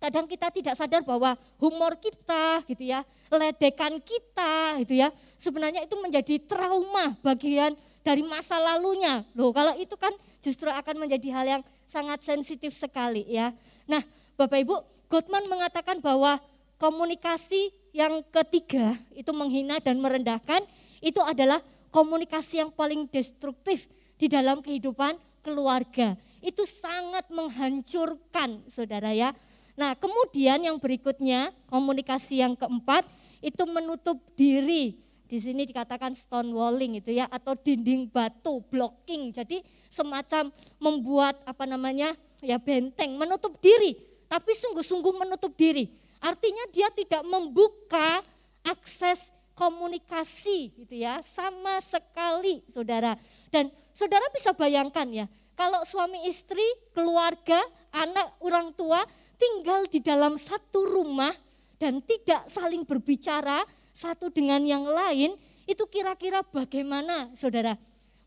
kadang kita tidak sadar bahwa humor kita gitu ya, ledekan kita gitu ya, sebenarnya itu menjadi trauma bagian dari masa lalunya. Loh, kalau itu kan justru akan menjadi hal yang sangat sensitif sekali ya. Nah, Bapak Ibu, Gottman mengatakan bahwa komunikasi yang ketiga itu menghina dan merendahkan itu adalah komunikasi yang paling destruktif di dalam kehidupan keluarga. Itu sangat menghancurkan Saudara ya. Nah, kemudian yang berikutnya, komunikasi yang keempat itu menutup diri. Di sini dikatakan stonewalling itu ya atau dinding batu, blocking. Jadi semacam membuat apa namanya? ya benteng, menutup diri, tapi sungguh-sungguh menutup diri. Artinya dia tidak membuka akses komunikasi gitu ya sama sekali Saudara. Dan Saudara bisa bayangkan ya, kalau suami istri, keluarga, anak, orang tua tinggal di dalam satu rumah dan tidak saling berbicara satu dengan yang lain, itu kira-kira bagaimana saudara?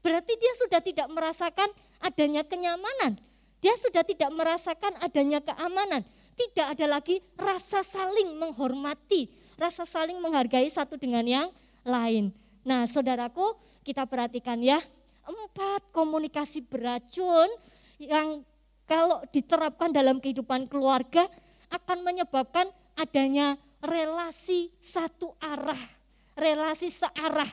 Berarti dia sudah tidak merasakan adanya kenyamanan, dia sudah tidak merasakan adanya keamanan, tidak ada lagi rasa saling menghormati, rasa saling menghargai satu dengan yang lain. Nah saudaraku kita perhatikan ya, empat komunikasi beracun yang kalau diterapkan dalam kehidupan keluarga akan menyebabkan adanya relasi satu arah, relasi searah.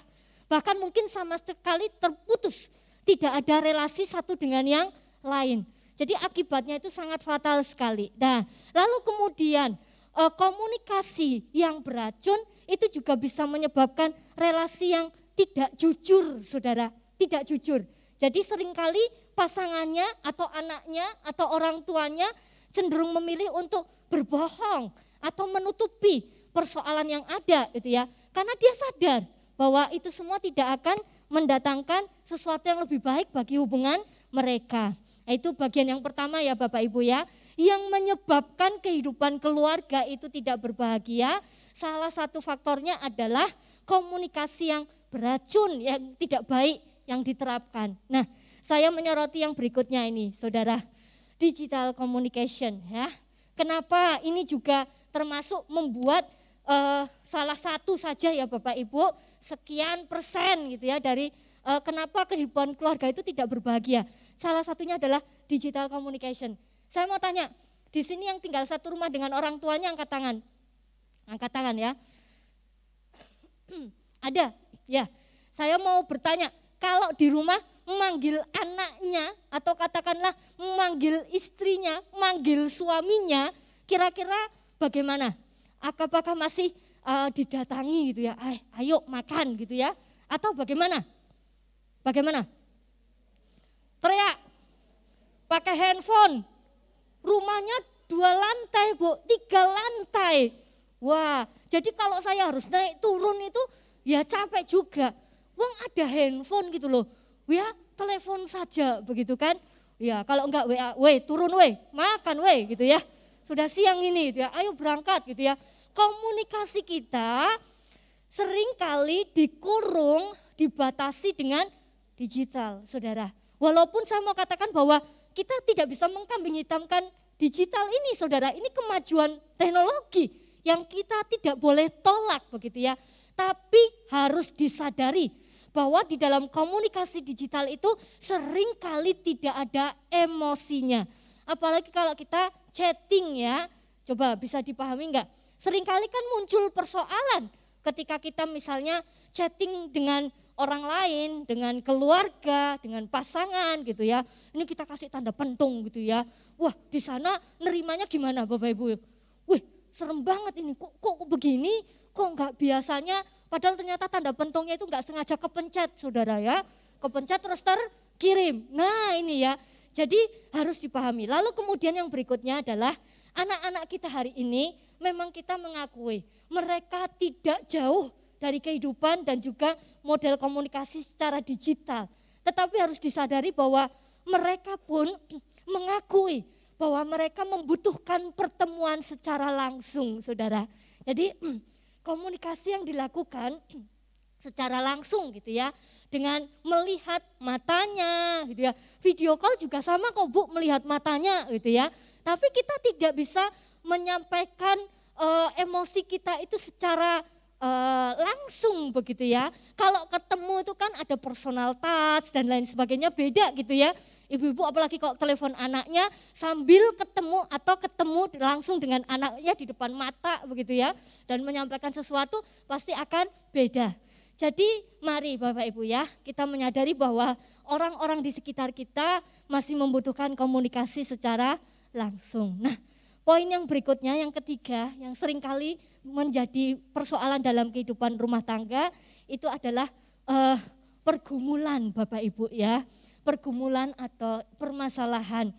Bahkan mungkin sama sekali terputus, tidak ada relasi satu dengan yang lain. Jadi akibatnya itu sangat fatal sekali. Nah, lalu kemudian eh, komunikasi yang beracun itu juga bisa menyebabkan relasi yang tidak jujur, saudara, tidak jujur. Jadi sering kali pasangannya atau anaknya atau orang tuanya cenderung memilih untuk berbohong atau menutupi persoalan yang ada gitu ya. Karena dia sadar bahwa itu semua tidak akan mendatangkan sesuatu yang lebih baik bagi hubungan mereka. Itu bagian yang pertama ya Bapak Ibu ya. Yang menyebabkan kehidupan keluarga itu tidak berbahagia, salah satu faktornya adalah komunikasi yang beracun, yang tidak baik yang diterapkan. Nah, saya menyoroti yang berikutnya ini, Saudara. Digital communication ya. Kenapa ini juga termasuk membuat uh, salah satu saja ya Bapak Ibu sekian persen gitu ya dari uh, kenapa kehidupan keluarga itu tidak berbahagia. Salah satunya adalah digital communication. Saya mau tanya, di sini yang tinggal satu rumah dengan orang tuanya angkat tangan. Angkat tangan ya. *clears throat* Ada? Ya. Saya mau bertanya, kalau di rumah memanggil anaknya atau katakanlah memanggil istrinya, memanggil suaminya, kira-kira bagaimana? Apakah masih uh, didatangi gitu ya? Ay, ayo makan gitu ya? Atau bagaimana? Bagaimana? Teriak, pakai handphone, rumahnya dua lantai bu, tiga lantai. Wah, jadi kalau saya harus naik turun itu ya capek juga. Wong ada handphone gitu loh. Ya telepon saja begitu kan. Ya kalau enggak WA, weh turun weh, makan weh gitu ya. Sudah siang ini gitu ya, ayo berangkat gitu ya. Komunikasi kita sering kali dikurung, dibatasi dengan digital, saudara. Walaupun saya mau katakan bahwa kita tidak bisa mengkambing hitamkan digital ini, saudara. Ini kemajuan teknologi yang kita tidak boleh tolak begitu ya. Tapi harus disadari bahwa di dalam komunikasi digital itu sering kali tidak ada emosinya. Apalagi kalau kita chatting ya, coba bisa dipahami enggak? Seringkali kan muncul persoalan ketika kita misalnya chatting dengan orang lain, dengan keluarga, dengan pasangan gitu ya. Ini kita kasih tanda pentung gitu ya. Wah di sana nerimanya gimana Bapak Ibu? Wih serem banget ini, kok, kok begini, kok enggak biasanya, padahal ternyata tanda pentungnya itu enggak sengaja kepencet saudara ya. Kepencet terus terkirim. Nah ini ya, jadi harus dipahami. Lalu kemudian yang berikutnya adalah anak-anak kita hari ini memang kita mengakui mereka tidak jauh dari kehidupan dan juga model komunikasi secara digital. Tetapi harus disadari bahwa mereka pun *clears throat* mengakui bahwa mereka membutuhkan pertemuan secara langsung, saudara. Jadi *clears throat* komunikasi yang dilakukan *clears throat* secara langsung gitu ya, dengan melihat matanya gitu ya. Video call juga sama kok Bu melihat matanya gitu ya. Tapi kita tidak bisa menyampaikan uh, emosi kita itu secara uh, langsung begitu ya. Kalau ketemu itu kan ada personal touch dan lain sebagainya beda gitu ya. Ibu-ibu apalagi kalau telepon anaknya sambil ketemu atau ketemu langsung dengan anaknya di depan mata begitu ya. Dan menyampaikan sesuatu pasti akan beda. Jadi mari Bapak Ibu ya kita menyadari bahwa orang-orang di sekitar kita masih membutuhkan komunikasi secara langsung. Nah Poin yang berikutnya, yang ketiga, yang sering kali menjadi persoalan dalam kehidupan rumah tangga, itu adalah uh, pergumulan Bapak Ibu ya. Pergumulan atau permasalahan.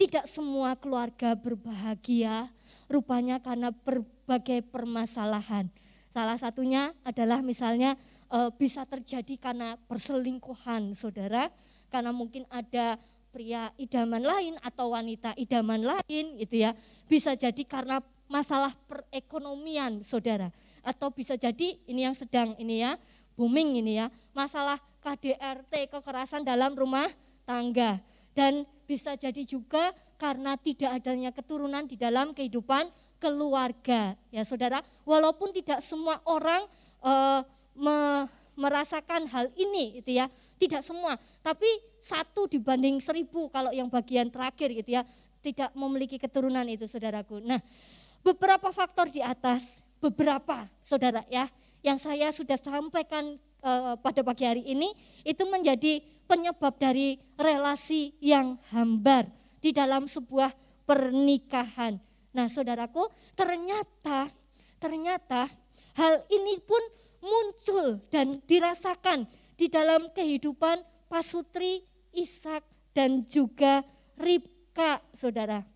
Tidak semua keluarga berbahagia, rupanya karena berbagai permasalahan. Salah satunya adalah misalnya uh, bisa terjadi karena perselingkuhan saudara, karena mungkin ada pria idaman lain atau wanita idaman lain gitu ya. Bisa jadi karena masalah perekonomian saudara. Atau bisa jadi ini yang sedang ini ya, booming ini ya, masalah KDRT kekerasan dalam rumah tangga. Dan bisa jadi juga karena tidak adanya keturunan di dalam kehidupan keluarga ya saudara. Walaupun tidak semua orang uh, me, merasakan hal ini itu ya, tidak semua. Tapi satu dibanding seribu kalau yang bagian terakhir gitu ya tidak memiliki keturunan itu saudaraku. Nah beberapa faktor di atas beberapa saudara ya yang saya sudah sampaikan uh, pada pagi hari ini itu menjadi penyebab dari relasi yang hambar di dalam sebuah pernikahan. Nah saudaraku ternyata ternyata hal ini pun muncul dan dirasakan di dalam kehidupan Pasutri Ishak dan juga Ribka, saudara.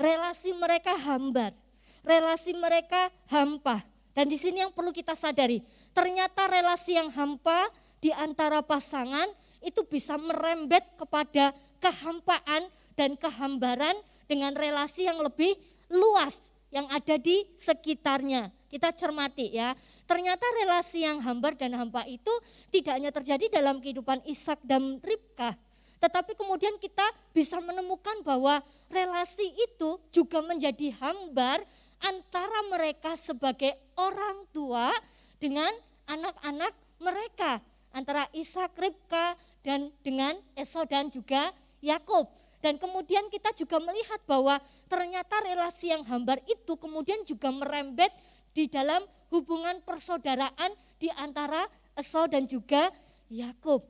Relasi mereka hambar, relasi mereka hampa. Dan di sini yang perlu kita sadari, ternyata relasi yang hampa di antara pasangan itu bisa merembet kepada kehampaan dan kehambaran dengan relasi yang lebih luas yang ada di sekitarnya. Kita cermati ya. Ternyata relasi yang hambar dan hampa itu tidak hanya terjadi dalam kehidupan Ishak dan Ribkah, tetapi kemudian kita bisa menemukan bahwa relasi itu juga menjadi hambar antara mereka sebagai orang tua dengan anak-anak mereka. Antara Ishak, Ribka, dan dengan Esau dan juga Yakub. Dan kemudian kita juga melihat bahwa ternyata relasi yang hambar itu kemudian juga merembet di dalam hubungan persaudaraan di antara Esau dan juga Yakub.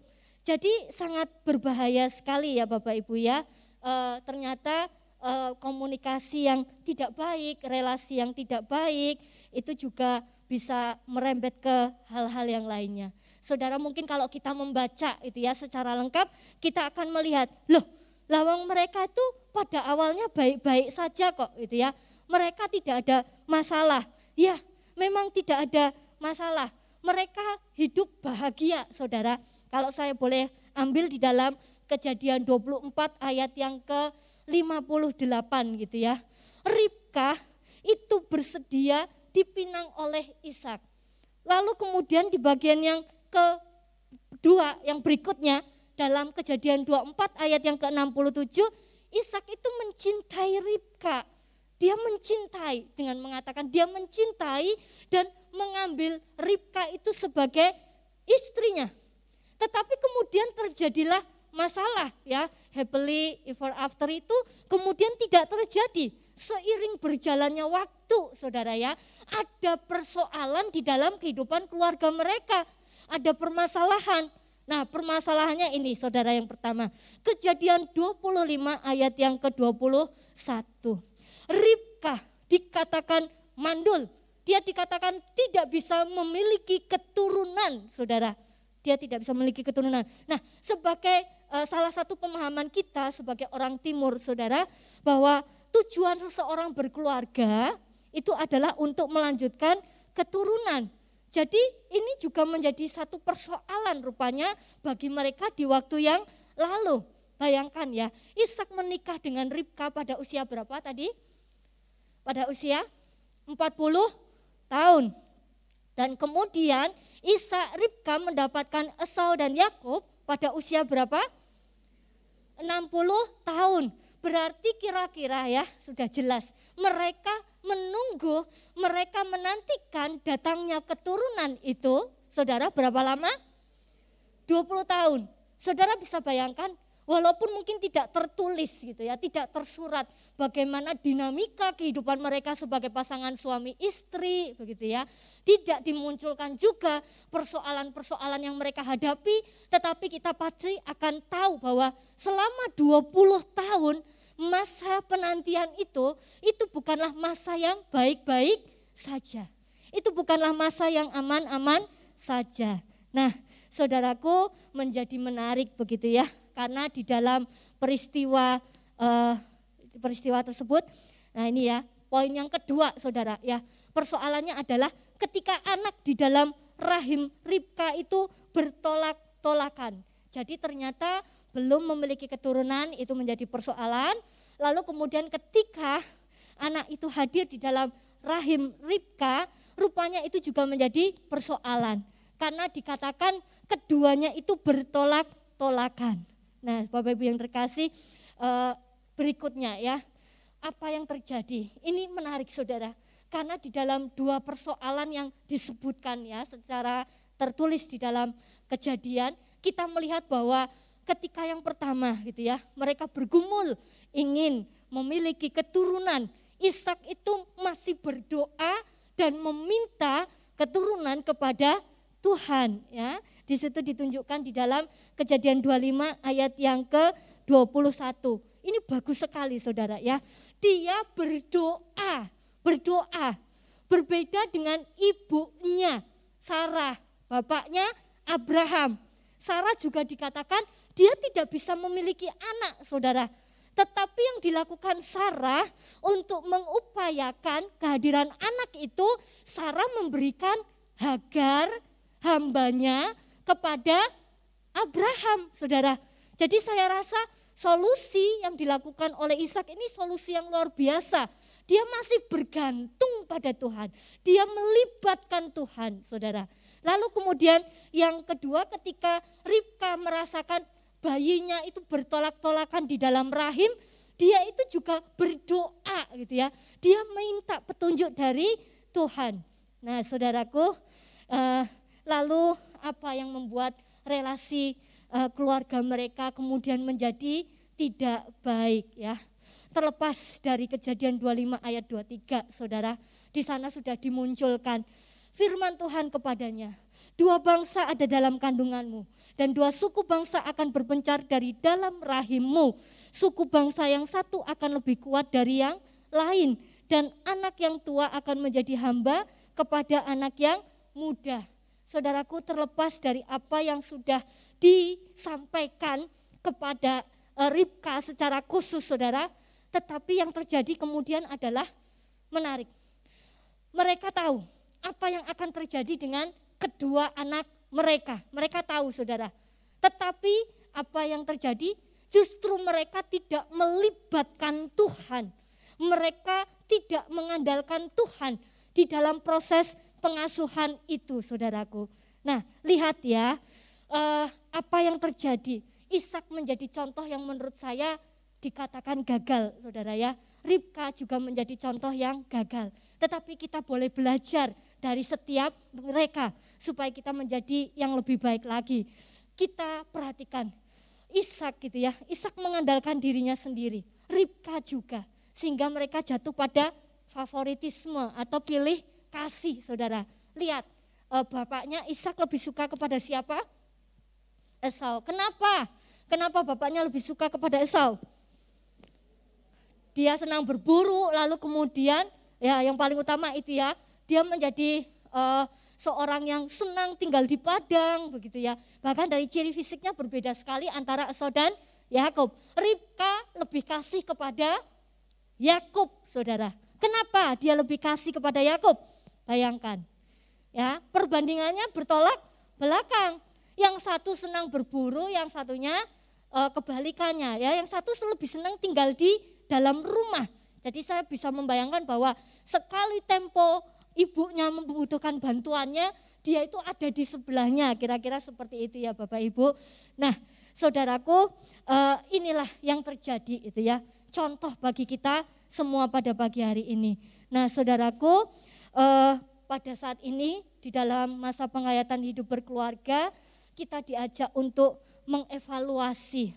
Jadi sangat berbahaya sekali ya Bapak Ibu ya. E, ternyata e, komunikasi yang tidak baik, relasi yang tidak baik itu juga bisa merembet ke hal-hal yang lainnya. Saudara mungkin kalau kita membaca itu ya secara lengkap kita akan melihat, loh lawang mereka itu pada awalnya baik-baik saja kok itu ya. Mereka tidak ada masalah. Ya, memang tidak ada masalah. Mereka hidup bahagia, saudara. Kalau saya boleh ambil di dalam kejadian 24 ayat yang ke-58 gitu ya. Ribka itu bersedia dipinang oleh Ishak. Lalu kemudian di bagian yang kedua yang berikutnya dalam kejadian 24 ayat yang ke-67 Ishak itu mencintai Ribka. Dia mencintai dengan mengatakan dia mencintai dan mengambil Ribka itu sebagai istrinya. Tetapi kemudian terjadilah masalah ya. Happily ever after itu kemudian tidak terjadi. Seiring berjalannya waktu saudara ya. Ada persoalan di dalam kehidupan keluarga mereka. Ada permasalahan. Nah permasalahannya ini saudara yang pertama. Kejadian 25 ayat yang ke-21. Ribka dikatakan mandul. Dia dikatakan tidak bisa memiliki keturunan saudara. Dia tidak bisa memiliki keturunan. Nah sebagai uh, salah satu pemahaman kita sebagai orang timur saudara. Bahwa tujuan seseorang berkeluarga itu adalah untuk melanjutkan keturunan. Jadi ini juga menjadi satu persoalan rupanya bagi mereka di waktu yang lalu. Bayangkan ya, Ishak menikah dengan Ribka pada usia berapa tadi? Pada usia 40 tahun. Dan kemudian Ishak Ribka mendapatkan Esau dan Yakub pada usia berapa? 60 tahun. Berarti kira-kira ya sudah jelas mereka menunggu, mereka menantikan datangnya keturunan itu, saudara berapa lama? 20 tahun. Saudara bisa bayangkan, walaupun mungkin tidak tertulis gitu ya, tidak tersurat bagaimana dinamika kehidupan mereka sebagai pasangan suami istri begitu ya. Tidak dimunculkan juga persoalan-persoalan yang mereka hadapi, tetapi kita pasti akan tahu bahwa selama 20 tahun masa penantian itu, itu bukanlah masa yang baik-baik saja. Itu bukanlah masa yang aman-aman saja. Nah, saudaraku menjadi menarik begitu ya, karena di dalam peristiwa uh, peristiwa tersebut, nah ini ya poin yang kedua, saudara ya, persoalannya adalah ketika anak di dalam rahim Ribka itu bertolak-tolakan. Jadi ternyata belum memiliki keturunan itu menjadi persoalan. Lalu kemudian ketika anak itu hadir di dalam rahim Ribka, rupanya itu juga menjadi persoalan. Karena dikatakan keduanya itu bertolak-tolakan. Nah Bapak Ibu yang terkasih eh, berikutnya ya, apa yang terjadi? Ini menarik saudara, karena di dalam dua persoalan yang disebutkan ya secara tertulis di dalam kejadian, kita melihat bahwa ketika yang pertama gitu ya, mereka bergumul ingin memiliki keturunan. Ishak itu masih berdoa dan meminta keturunan kepada Tuhan ya. Di situ ditunjukkan di dalam Kejadian 25 ayat yang ke-21. Ini bagus sekali Saudara ya. Dia berdoa, berdoa. Berbeda dengan ibunya Sarah, bapaknya Abraham. Sarah juga dikatakan dia tidak bisa memiliki anak, saudara. Tetapi yang dilakukan Sarah untuk mengupayakan kehadiran anak itu, Sarah memberikan Hagar, hambanya, kepada Abraham, saudara. Jadi saya rasa solusi yang dilakukan oleh Ishak ini solusi yang luar biasa. Dia masih bergantung pada Tuhan. Dia melibatkan Tuhan, saudara. Lalu kemudian yang kedua ketika Ribka merasakan bayinya itu bertolak-tolakan di dalam rahim, dia itu juga berdoa gitu ya. Dia minta petunjuk dari Tuhan. Nah saudaraku, uh, lalu apa yang membuat relasi uh, keluarga mereka kemudian menjadi tidak baik ya. Terlepas dari kejadian 25 ayat 23 saudara, di sana sudah dimunculkan firman Tuhan kepadanya. Dua bangsa ada dalam kandunganmu dan dua suku bangsa akan berpencar dari dalam rahimmu. Suku bangsa yang satu akan lebih kuat dari yang lain dan anak yang tua akan menjadi hamba kepada anak yang muda. Saudaraku terlepas dari apa yang sudah disampaikan kepada eh, Ribka secara khusus saudara, tetapi yang terjadi kemudian adalah menarik. Mereka tahu apa yang akan terjadi dengan kedua anak mereka. Mereka tahu saudara. Tetapi apa yang terjadi? Justru mereka tidak melibatkan Tuhan. Mereka tidak mengandalkan Tuhan di dalam proses pengasuhan itu, saudaraku. Nah, lihat ya, uh, apa yang terjadi. Ishak menjadi contoh yang menurut saya dikatakan gagal, saudara ya. Ribka juga menjadi contoh yang gagal. Tetapi kita boleh belajar dari setiap mereka supaya kita menjadi yang lebih baik lagi. Kita perhatikan Ishak gitu ya. Ishak mengandalkan dirinya sendiri. Ribka juga sehingga mereka jatuh pada favoritisme atau pilih kasih, Saudara. Lihat, eh, bapaknya Ishak lebih suka kepada siapa? Esau. Kenapa? Kenapa bapaknya lebih suka kepada Esau? Dia senang berburu, lalu kemudian ya yang paling utama itu ya, dia menjadi uh, seorang yang senang tinggal di padang begitu ya. Bahkan dari ciri fisiknya berbeda sekali antara Esau dan Yakub. Ribka lebih kasih kepada Yakub, Saudara. Kenapa dia lebih kasih kepada Yakub? Bayangkan. Ya, perbandingannya bertolak belakang. Yang satu senang berburu, yang satunya e, kebalikannya ya. Yang satu lebih senang tinggal di dalam rumah. Jadi saya bisa membayangkan bahwa sekali tempo ibunya membutuhkan bantuannya, dia itu ada di sebelahnya. Kira-kira seperti itu ya Bapak Ibu. Nah, saudaraku, e, inilah yang terjadi itu ya. Contoh bagi kita semua pada pagi hari ini. Nah, saudaraku, e, pada saat ini di dalam masa penghayatan hidup berkeluarga, kita diajak untuk mengevaluasi,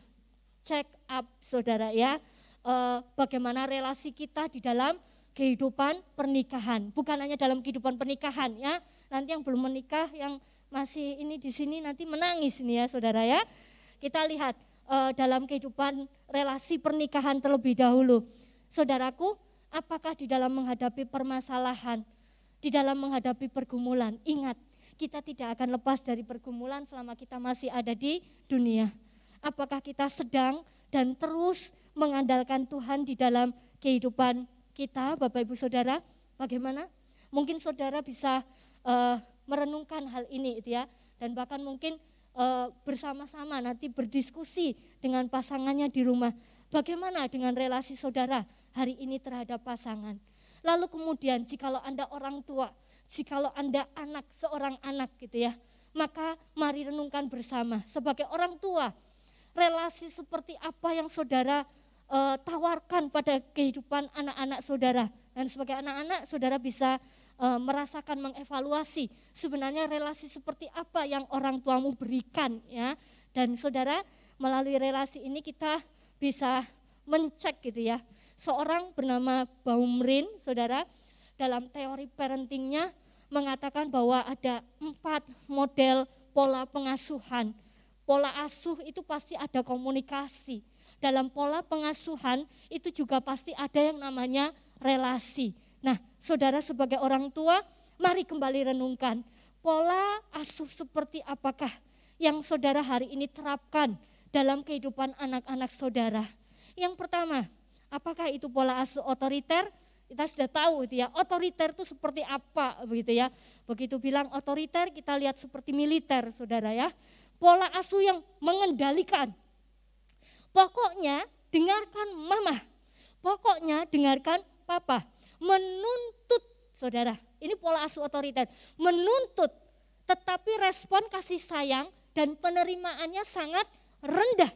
check up saudara ya, eh, bagaimana relasi kita di dalam kehidupan pernikahan. Bukan hanya dalam kehidupan pernikahan ya, nanti yang belum menikah, yang masih ini di sini nanti menangis nih ya saudara ya. Kita lihat eh, dalam kehidupan relasi pernikahan terlebih dahulu. Saudaraku, apakah di dalam menghadapi permasalahan, di dalam menghadapi pergumulan, ingat kita tidak akan lepas dari pergumulan selama kita masih ada di dunia. Apakah kita sedang dan terus mengandalkan Tuhan di dalam kehidupan kita, Bapak Ibu Saudara? Bagaimana? Mungkin saudara bisa uh, merenungkan hal ini, itu ya, dan bahkan mungkin uh, bersama-sama nanti berdiskusi dengan pasangannya di rumah. Bagaimana dengan relasi saudara hari ini terhadap pasangan? Lalu kemudian jikalau Anda orang tua, jikalau Anda anak, seorang anak gitu ya, maka mari renungkan bersama sebagai orang tua, relasi seperti apa yang saudara uh, tawarkan pada kehidupan anak-anak saudara. Dan sebagai anak-anak saudara bisa uh, merasakan mengevaluasi sebenarnya relasi seperti apa yang orang tuamu berikan ya. Dan saudara melalui relasi ini kita bisa mencek gitu ya. Seorang bernama Baumrin, saudara, dalam teori parentingnya mengatakan bahwa ada empat model pola pengasuhan. Pola asuh itu pasti ada komunikasi. Dalam pola pengasuhan itu juga pasti ada yang namanya relasi. Nah, saudara sebagai orang tua, mari kembali renungkan pola asuh seperti apakah yang saudara hari ini terapkan dalam kehidupan anak-anak saudara. Yang pertama, apakah itu pola asuh otoriter? kita sudah tahu itu ya otoriter itu seperti apa begitu ya begitu bilang otoriter kita lihat seperti militer saudara ya pola asuh yang mengendalikan pokoknya dengarkan mama. Pokoknya dengarkan papa. Menuntut saudara ini pola asuh otoriter. Menuntut tetapi respon kasih sayang dan penerimaannya sangat rendah.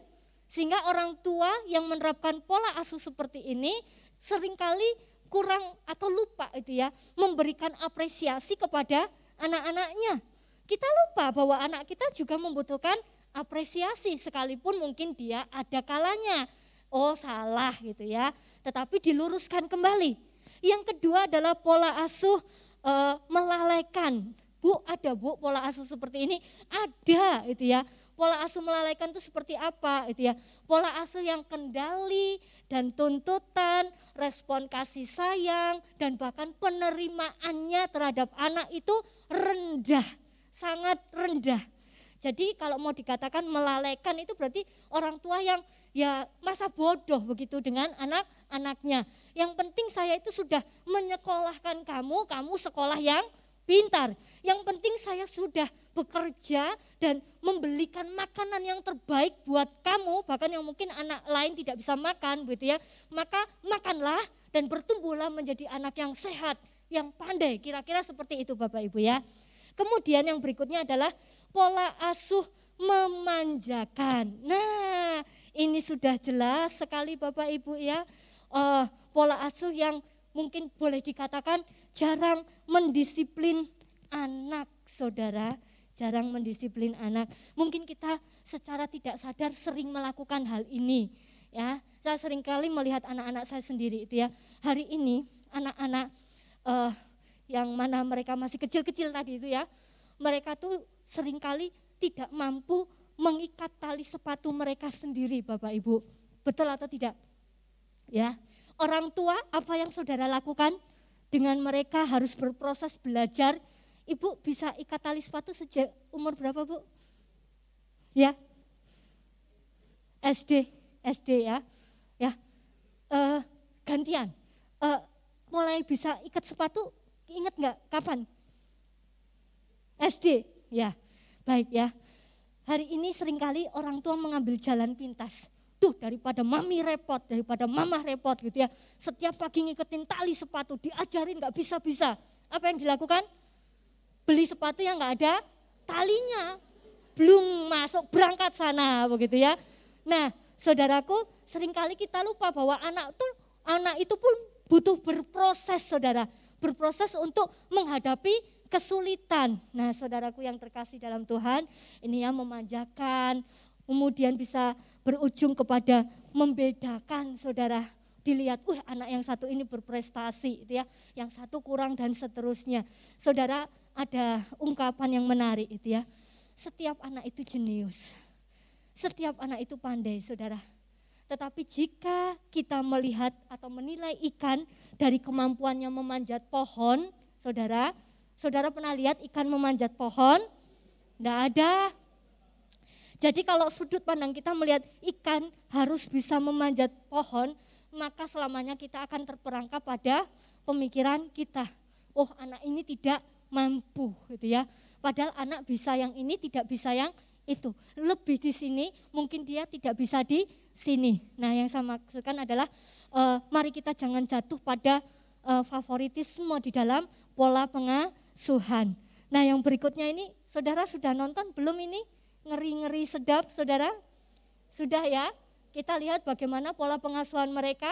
Sehingga orang tua yang menerapkan pola asuh seperti ini sering kali kurang atau lupa itu ya memberikan apresiasi kepada anak-anaknya. Kita lupa bahwa anak kita juga membutuhkan apresiasi sekalipun mungkin dia ada kalanya oh salah gitu ya, tetapi diluruskan kembali. Yang kedua adalah pola asuh e, melalaikan. Bu, ada Bu pola asuh seperti ini? Ada itu ya pola asuh melalaikan itu seperti apa itu ya. Pola asuh yang kendali dan tuntutan, respon kasih sayang dan bahkan penerimaannya terhadap anak itu rendah, sangat rendah. Jadi kalau mau dikatakan melalaikan itu berarti orang tua yang ya masa bodoh begitu dengan anak-anaknya. Yang penting saya itu sudah menyekolahkan kamu, kamu sekolah yang pintar. Yang penting saya sudah bekerja dan membelikan makanan yang terbaik buat kamu, bahkan yang mungkin anak lain tidak bisa makan gitu ya. Maka makanlah dan bertumbuhlah menjadi anak yang sehat, yang pandai. Kira-kira seperti itu Bapak Ibu ya. Kemudian yang berikutnya adalah pola asuh memanjakan. Nah, ini sudah jelas sekali Bapak Ibu ya. Uh, pola asuh yang mungkin boleh dikatakan jarang mendisiplin anak saudara, jarang mendisiplin anak. Mungkin kita secara tidak sadar sering melakukan hal ini. Ya, saya sering kali melihat anak-anak saya sendiri itu ya. Hari ini anak-anak uh, yang mana mereka masih kecil-kecil tadi itu ya, mereka tuh sering kali tidak mampu mengikat tali sepatu mereka sendiri Bapak Ibu. Betul atau tidak? Ya, orang tua apa yang saudara lakukan dengan mereka harus berproses belajar. Ibu bisa ikat tali sepatu sejak umur berapa Bu? Ya, SD, SD ya, ya. Uh, gantian, uh, mulai bisa ikat sepatu Ingat nggak kapan? SD, ya. Baik ya. Hari ini sering kali orang tua mengambil jalan pintas. Duh daripada mami repot, daripada mama repot gitu ya. Setiap pagi ngiketin tali sepatu, diajarin nggak bisa-bisa. Apa yang dilakukan? Beli sepatu yang nggak ada talinya. Belum masuk berangkat sana begitu ya. Nah saudaraku sering kali kita lupa bahwa anak tuh anak itu pun butuh berproses saudara berproses untuk menghadapi kesulitan. Nah, saudaraku yang terkasih dalam Tuhan, ini yang memanjakan, kemudian bisa berujung kepada membedakan saudara. Dilihat, uh anak yang satu ini berprestasi, itu ya, yang satu kurang dan seterusnya. Saudara, ada ungkapan yang menarik itu ya. Setiap anak itu jenius. Setiap anak itu pandai, saudara. Tetapi jika kita melihat atau menilai ikan dari kemampuannya memanjat pohon, saudara, saudara pernah lihat ikan memanjat pohon? Tidak ada. Jadi kalau sudut pandang kita melihat ikan harus bisa memanjat pohon, maka selamanya kita akan terperangkap pada pemikiran kita. Oh anak ini tidak mampu gitu ya. Padahal anak bisa yang ini tidak bisa yang itu. Lebih di sini mungkin dia tidak bisa di sini. Nah yang saya maksudkan adalah uh, mari kita jangan jatuh pada uh, favoritisme di dalam pola pengasuhan. Nah yang berikutnya ini, saudara sudah nonton belum ini? Ngeri-ngeri sedap, saudara? Sudah ya? Kita lihat bagaimana pola pengasuhan mereka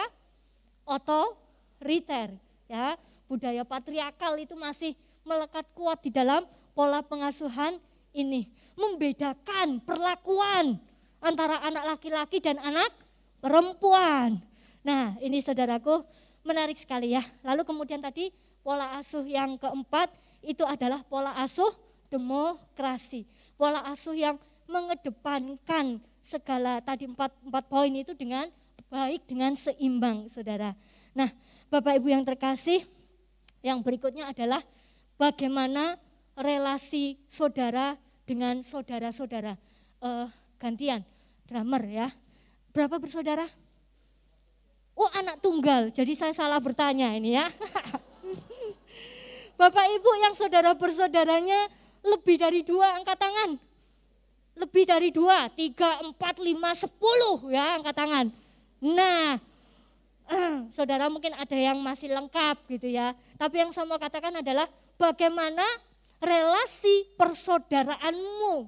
otoriter. Ya, budaya patriarkal itu masih melekat kuat di dalam pola pengasuhan ini. Membedakan perlakuan antara anak laki-laki dan anak perempuan. Nah ini saudaraku menarik sekali ya. Lalu kemudian tadi pola asuh yang keempat itu adalah pola asuh demokrasi. Pola asuh yang mengedepankan segala tadi empat, empat poin itu dengan baik, dengan seimbang saudara. Nah Bapak Ibu yang terkasih, yang berikutnya adalah bagaimana relasi saudara dengan saudara-saudara. Uh, gantian, drummer ya. Berapa bersaudara? Oh anak tunggal, jadi saya salah bertanya ini ya. *laughs* Bapak Ibu yang saudara bersaudaranya lebih dari dua angkat tangan. Lebih dari dua, tiga, empat, lima, sepuluh ya angkat tangan. Nah, *clears throat* saudara mungkin ada yang masih lengkap gitu ya. Tapi yang saya mau katakan adalah bagaimana relasi persaudaraanmu.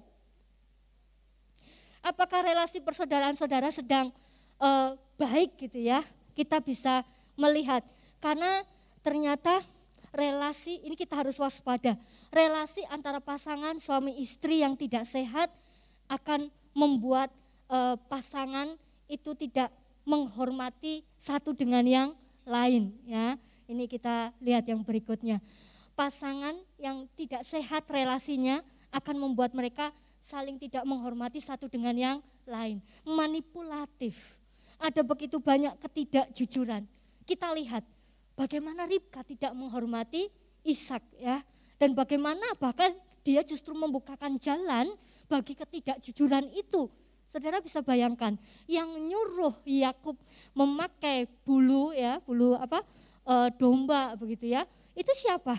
Apakah relasi persaudaraan saudara sedang uh, baik gitu ya, kita bisa melihat. Karena ternyata relasi, ini kita harus waspada, relasi antara pasangan suami istri yang tidak sehat akan membuat e, pasangan itu tidak menghormati satu dengan yang lain ya. Ini kita lihat yang berikutnya. Pasangan yang tidak sehat relasinya akan membuat mereka saling tidak menghormati satu dengan yang lain, manipulatif ada begitu banyak ketidakjujuran. Kita lihat bagaimana Ribka tidak menghormati Ishak ya. Dan bagaimana bahkan dia justru membukakan jalan bagi ketidakjujuran itu. Saudara bisa bayangkan yang nyuruh Yakub memakai bulu ya, bulu apa? E, domba begitu ya. Itu siapa?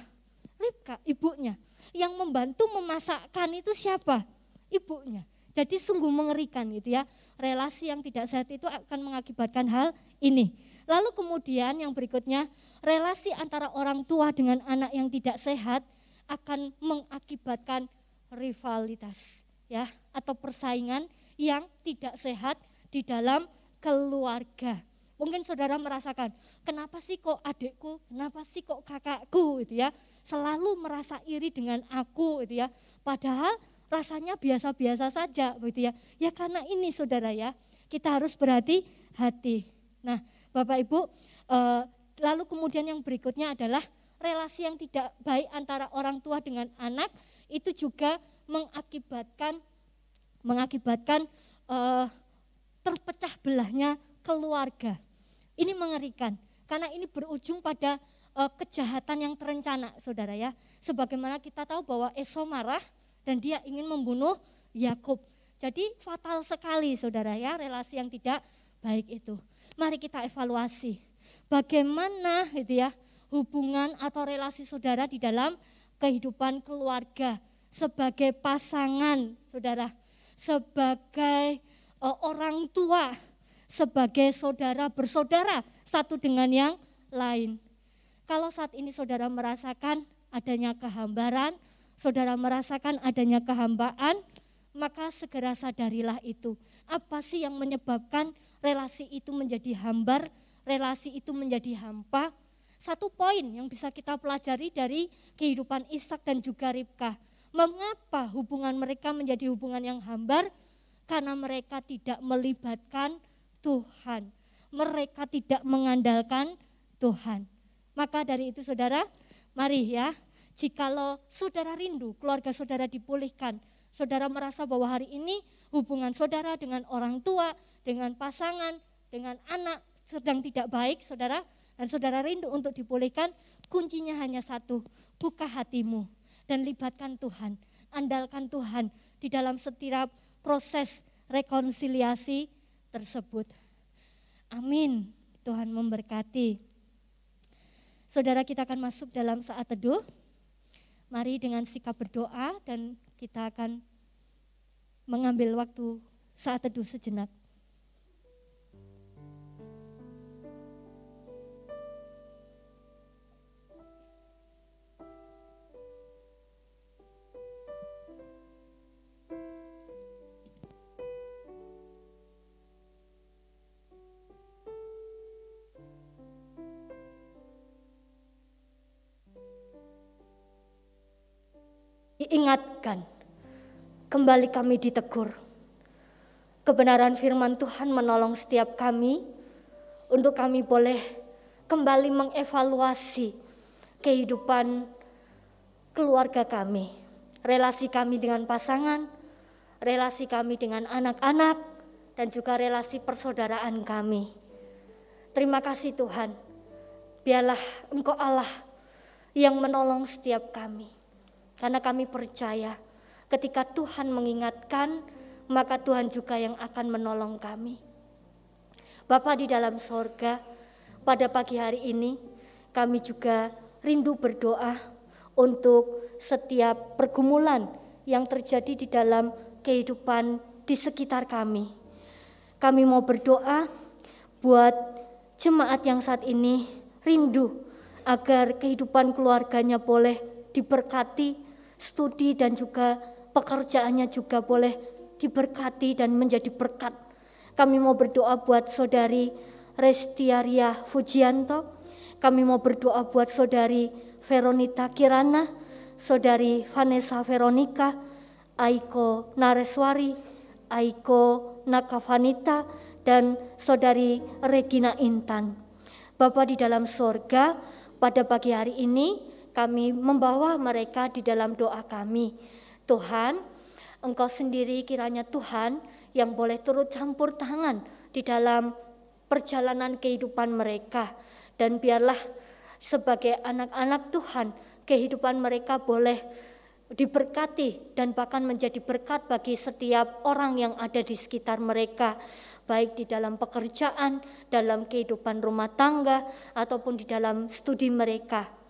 Ribka, ibunya. Yang membantu memasakkan itu siapa? Ibunya. Jadi sungguh mengerikan gitu ya relasi yang tidak sehat itu akan mengakibatkan hal ini. Lalu kemudian yang berikutnya, relasi antara orang tua dengan anak yang tidak sehat akan mengakibatkan rivalitas ya atau persaingan yang tidak sehat di dalam keluarga. Mungkin saudara merasakan, kenapa sih kok adikku, kenapa sih kok kakakku gitu ya, selalu merasa iri dengan aku gitu ya. Padahal rasanya biasa-biasa saja begitu ya. Ya karena ini saudara ya, kita harus berhati-hati. Nah, Bapak Ibu, eh, lalu kemudian yang berikutnya adalah relasi yang tidak baik antara orang tua dengan anak itu juga mengakibatkan mengakibatkan eh, terpecah belahnya keluarga. Ini mengerikan karena ini berujung pada eh, kejahatan yang terencana, saudara ya. Sebagaimana kita tahu bahwa Esau marah dan dia ingin membunuh Yakub. Jadi fatal sekali, saudara ya, relasi yang tidak baik itu mari kita evaluasi bagaimana itu ya hubungan atau relasi saudara di dalam kehidupan keluarga? Sebagai pasangan saudara. Sebagai uh, orang tua. Sebagai saudara bersaudara satu dengan yang lain. Kalau saat ini saudara merasakan adanya kehambaran saudara merasakan adanya kehambaan maka segera sadarilah itu. Apa sih yang menyebabkan relasi itu menjadi hambar, relasi itu menjadi hampa. Satu poin yang bisa kita pelajari dari kehidupan Ishak dan juga Ribka. Mengapa hubungan mereka menjadi hubungan yang hambar? Karena mereka tidak melibatkan Tuhan. Mereka tidak mengandalkan Tuhan. Maka dari itu saudara, mari ya, jikalau saudara rindu keluarga saudara dipulihkan, saudara merasa bahwa hari ini hubungan saudara dengan orang tua, dengan pasangan, dengan anak sedang tidak baik, saudara, dan saudara rindu untuk dipulihkan, kuncinya hanya satu, buka hatimu dan libatkan Tuhan, andalkan Tuhan di dalam setiap proses rekonsiliasi tersebut. Amin. Tuhan memberkati. Saudara kita akan masuk dalam saat teduh. Mari dengan sikap berdoa dan kita akan mengambil waktu saat teduh sejenak. Diingatkan, kembali kami ditegur. Kebenaran firman Tuhan menolong setiap kami untuk kami boleh kembali mengevaluasi kehidupan keluarga kami, relasi kami dengan pasangan, relasi kami dengan anak-anak, dan juga relasi persaudaraan kami. Terima kasih Tuhan, biarlah Engkau Allah yang menolong setiap kami. Karena kami percaya ketika Tuhan mengingatkan, maka Tuhan juga yang akan menolong kami. Bapa di dalam sorga, pada pagi hari ini kami juga rindu berdoa untuk setiap pergumulan yang terjadi di dalam kehidupan di sekitar kami. Kami mau berdoa buat jemaat yang saat ini rindu agar kehidupan keluarganya boleh diberkati, studi dan juga pekerjaannya juga boleh diberkati dan menjadi berkat. Kami mau berdoa buat saudari Restiaria Fujianto, kami mau berdoa buat saudari Veronita Kirana, saudari Vanessa Veronica, Aiko Nareswari, Aiko Nakavanita, dan saudari Regina Intan. Bapak di dalam sorga, pada pagi hari ini kami membawa mereka di dalam doa kami. Tuhan, Engkau sendiri kiranya Tuhan yang boleh turut campur tangan di dalam perjalanan kehidupan mereka. Dan biarlah sebagai anak-anak Tuhan, kehidupan mereka boleh diberkati dan bahkan menjadi berkat bagi setiap orang yang ada di sekitar mereka baik di dalam pekerjaan, dalam kehidupan rumah tangga, ataupun di dalam studi mereka.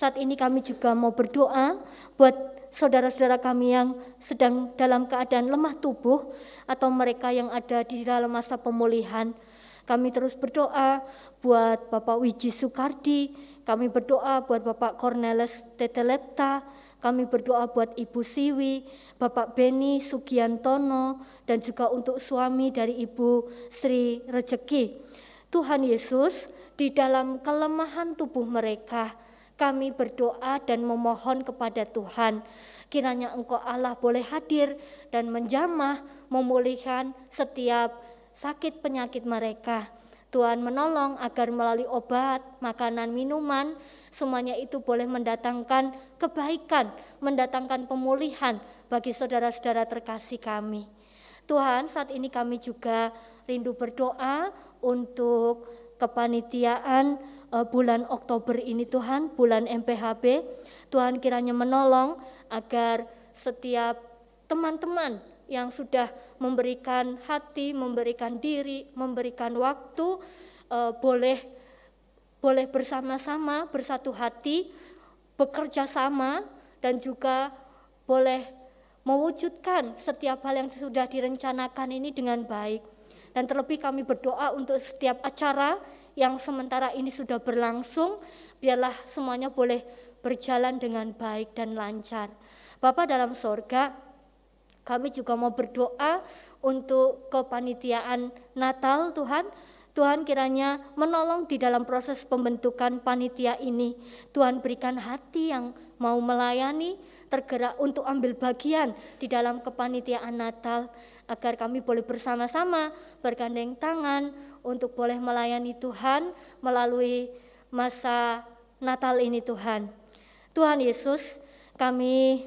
Saat ini kami juga mau berdoa buat saudara-saudara kami yang sedang dalam keadaan lemah tubuh atau mereka yang ada di dalam masa pemulihan. Kami terus berdoa buat Bapak Wiji Sukardi, kami berdoa buat Bapak Cornelis Tetelepta, kami berdoa buat Ibu Siwi, Bapak Beni Sugiantono, dan juga untuk suami dari Ibu Sri Rejeki. Tuhan Yesus, di dalam kelemahan tubuh mereka, kami berdoa dan memohon kepada Tuhan. Kiranya Engkau Allah boleh hadir dan menjamah, memulihkan setiap sakit penyakit mereka. Tuhan menolong agar melalui obat, makanan, minuman, semuanya itu boleh mendatangkan kebaikan, mendatangkan pemulihan bagi saudara-saudara terkasih kami. Tuhan, saat ini kami juga rindu berdoa untuk kepanitiaan uh, bulan Oktober ini Tuhan, bulan MPHB. Tuhan kiranya menolong agar setiap teman-teman yang sudah memberikan hati, memberikan diri, memberikan waktu, uh, boleh boleh bersama-sama bersatu hati, bekerja sama dan juga boleh mewujudkan setiap hal yang sudah direncanakan ini dengan baik. Dan terlebih kami berdoa untuk setiap acara yang sementara ini sudah berlangsung, biarlah semuanya boleh berjalan dengan baik dan lancar. Bapak dalam sorga, kami juga mau berdoa untuk kepanitiaan Natal Tuhan. Tuhan kiranya menolong di dalam proses pembentukan panitia ini. Tuhan berikan hati yang mau melayani, tergerak untuk ambil bagian di dalam kepanitiaan Natal agar kami boleh bersama-sama bergandeng tangan untuk boleh melayani Tuhan melalui masa Natal ini Tuhan. Tuhan Yesus, kami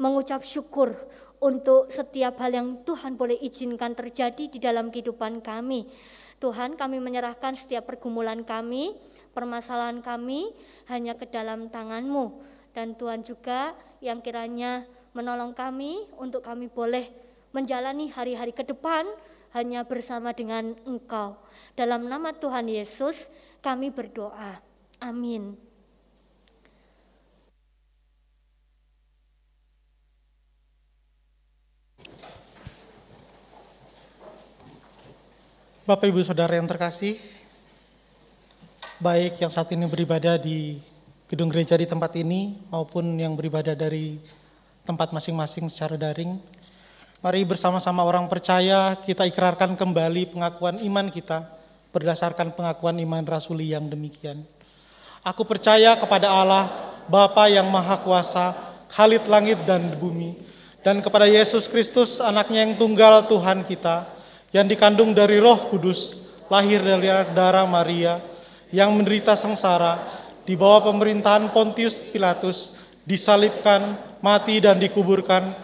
mengucap syukur untuk setiap hal yang Tuhan boleh izinkan terjadi di dalam kehidupan kami. Tuhan, kami menyerahkan setiap pergumulan kami, permasalahan kami hanya ke dalam tangan-Mu. Dan Tuhan juga yang kiranya menolong kami untuk kami boleh menjalani hari-hari ke depan hanya bersama dengan Engkau. Dalam nama Tuhan Yesus kami berdoa. Amin.
Bapak Ibu Saudara yang terkasih, baik yang saat ini beribadah di gedung gereja di tempat ini maupun yang beribadah dari tempat masing-masing secara daring, mari bersama-sama orang percaya kita ikrarkan kembali pengakuan iman kita berdasarkan pengakuan iman rasuli yang demikian. Aku percaya kepada Allah, Bapa yang Maha Kuasa, Khalid langit dan bumi, dan kepada Yesus Kristus, anaknya yang tunggal Tuhan kita, yang dikandung dari Roh Kudus, lahir dari darah Maria, yang menderita sengsara di bawah pemerintahan Pontius Pilatus, disalibkan, mati dan dikuburkan,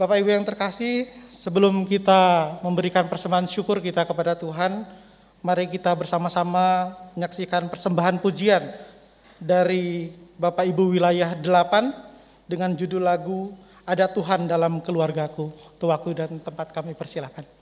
Bapak Ibu yang terkasih, sebelum kita memberikan persembahan syukur kita kepada Tuhan, mari kita bersama-sama menyaksikan persembahan pujian dari Bapak Ibu wilayah 8 dengan judul lagu ada Tuhan dalam keluargaku. Itu waktu dan tempat kami persilakan.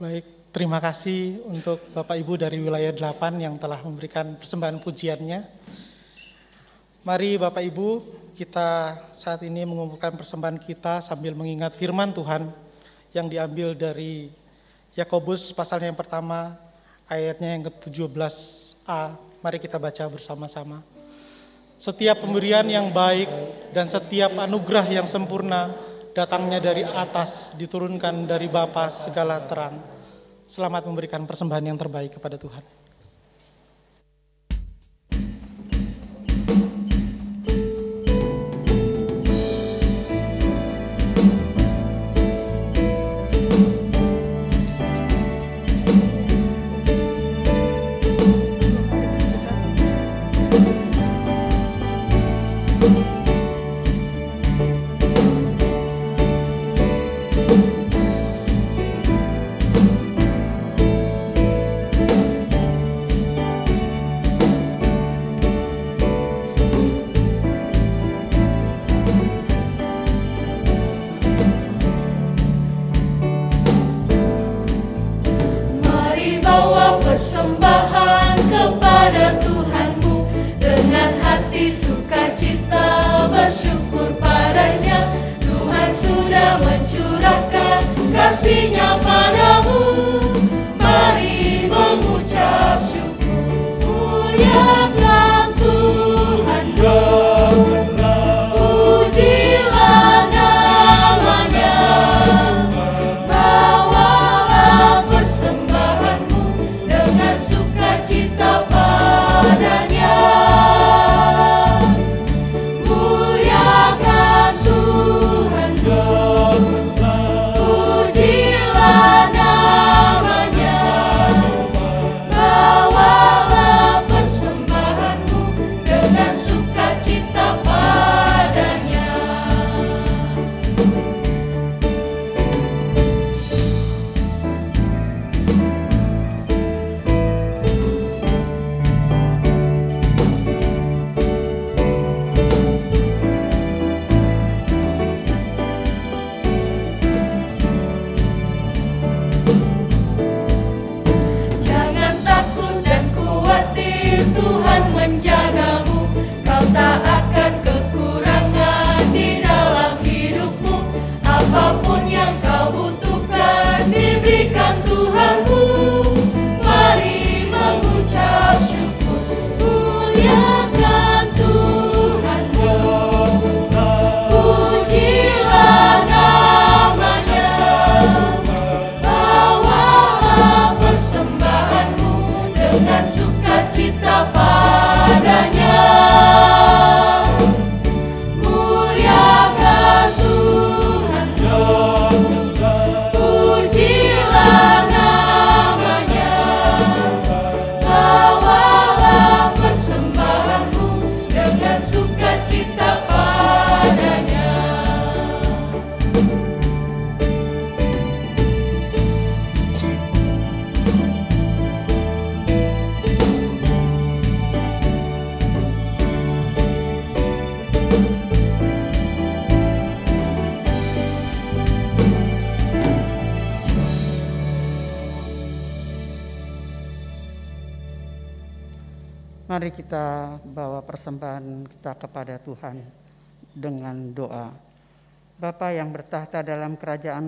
Baik, terima kasih untuk Bapak Ibu dari wilayah 8 yang telah memberikan persembahan pujiannya. Mari Bapak Ibu, kita saat ini mengumpulkan persembahan kita sambil mengingat firman Tuhan yang diambil dari Yakobus pasalnya yang pertama, ayatnya yang ke-17a. Mari kita baca bersama-sama. Setiap pemberian yang baik dan setiap anugerah yang sempurna datangnya dari atas, diturunkan dari Bapa segala terang. Selamat memberikan persembahan yang terbaik kepada Tuhan.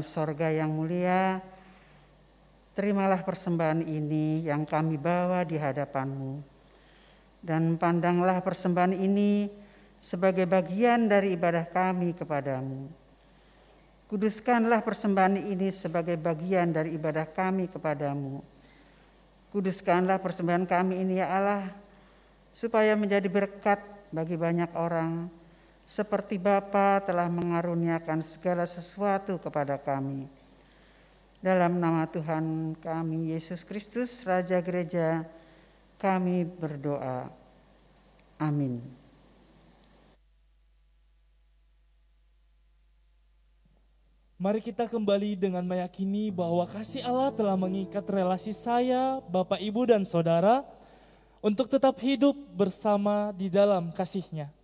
Sorga yang mulia, terimalah persembahan ini yang kami bawa di hadapanmu. Dan pandanglah persembahan ini sebagai bagian dari ibadah kami kepadamu. Kuduskanlah persembahan ini sebagai bagian dari ibadah kami kepadamu. Kuduskanlah persembahan kami ini ya Allah, supaya menjadi berkat bagi banyak orang, seperti Bapa telah mengaruniakan segala sesuatu kepada kami. Dalam nama Tuhan kami, Yesus Kristus, Raja Gereja, kami berdoa. Amin.
Mari kita kembali dengan meyakini bahwa kasih Allah telah mengikat relasi saya, Bapak, Ibu, dan Saudara untuk tetap hidup bersama di dalam kasih-Nya.
Kasih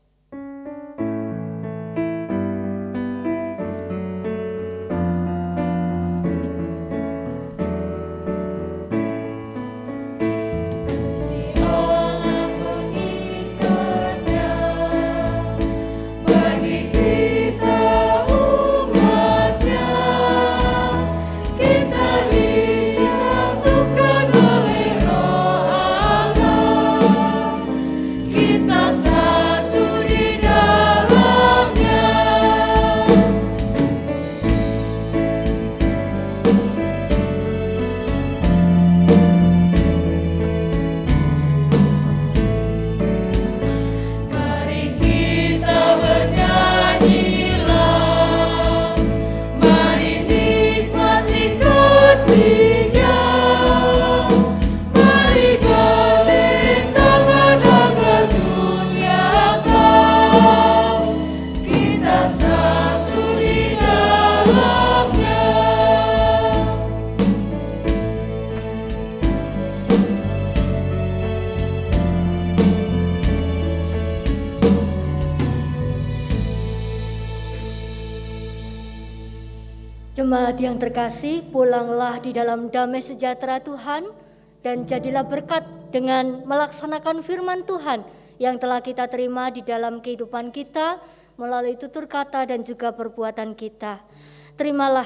Jemaat yang terkasih, pulanglah di dalam damai sejahtera Tuhan dan jadilah berkat dengan melaksanakan firman Tuhan yang telah kita terima di dalam kehidupan kita melalui tutur kata dan juga perbuatan kita. Terimalah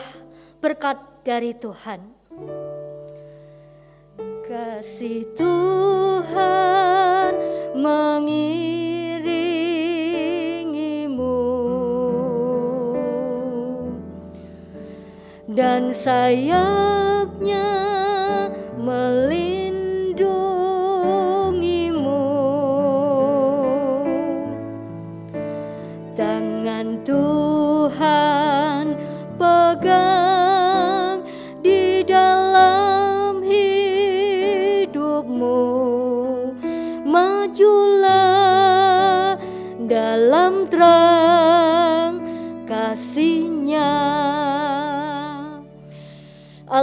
berkat dari Tuhan. Kasih Tuhan mengiringimu dan sayapnya melindungimu.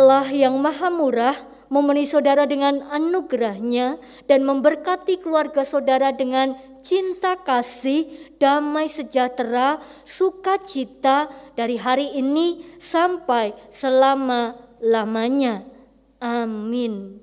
Allah yang maha murah memenuhi saudara dengan anugerahnya dan memberkati keluarga saudara dengan cinta kasih, damai sejahtera, sukacita dari hari ini sampai selama-lamanya. Amin.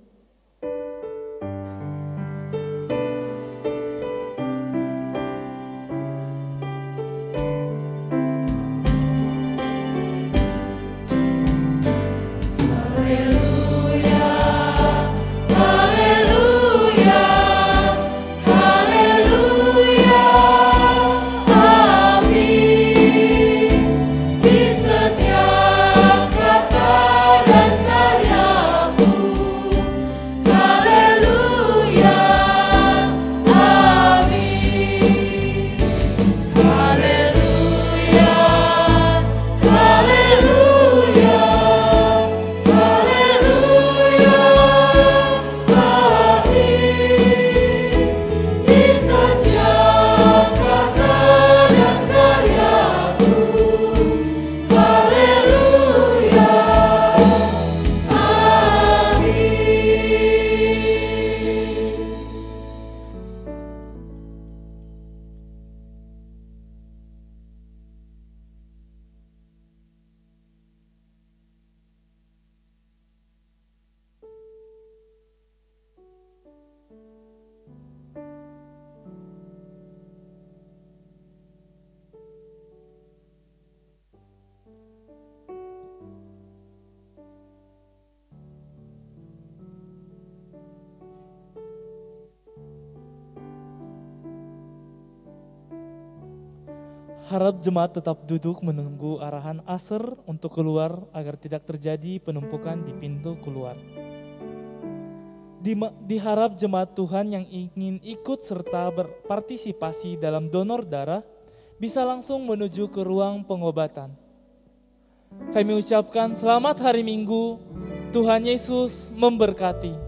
Harap jemaat tetap duduk menunggu arahan aser untuk keluar agar tidak terjadi penumpukan di pintu keluar. Diharap jemaat Tuhan yang ingin ikut serta berpartisipasi dalam donor darah bisa langsung menuju ke ruang pengobatan. Kami ucapkan selamat hari Minggu, Tuhan Yesus memberkati.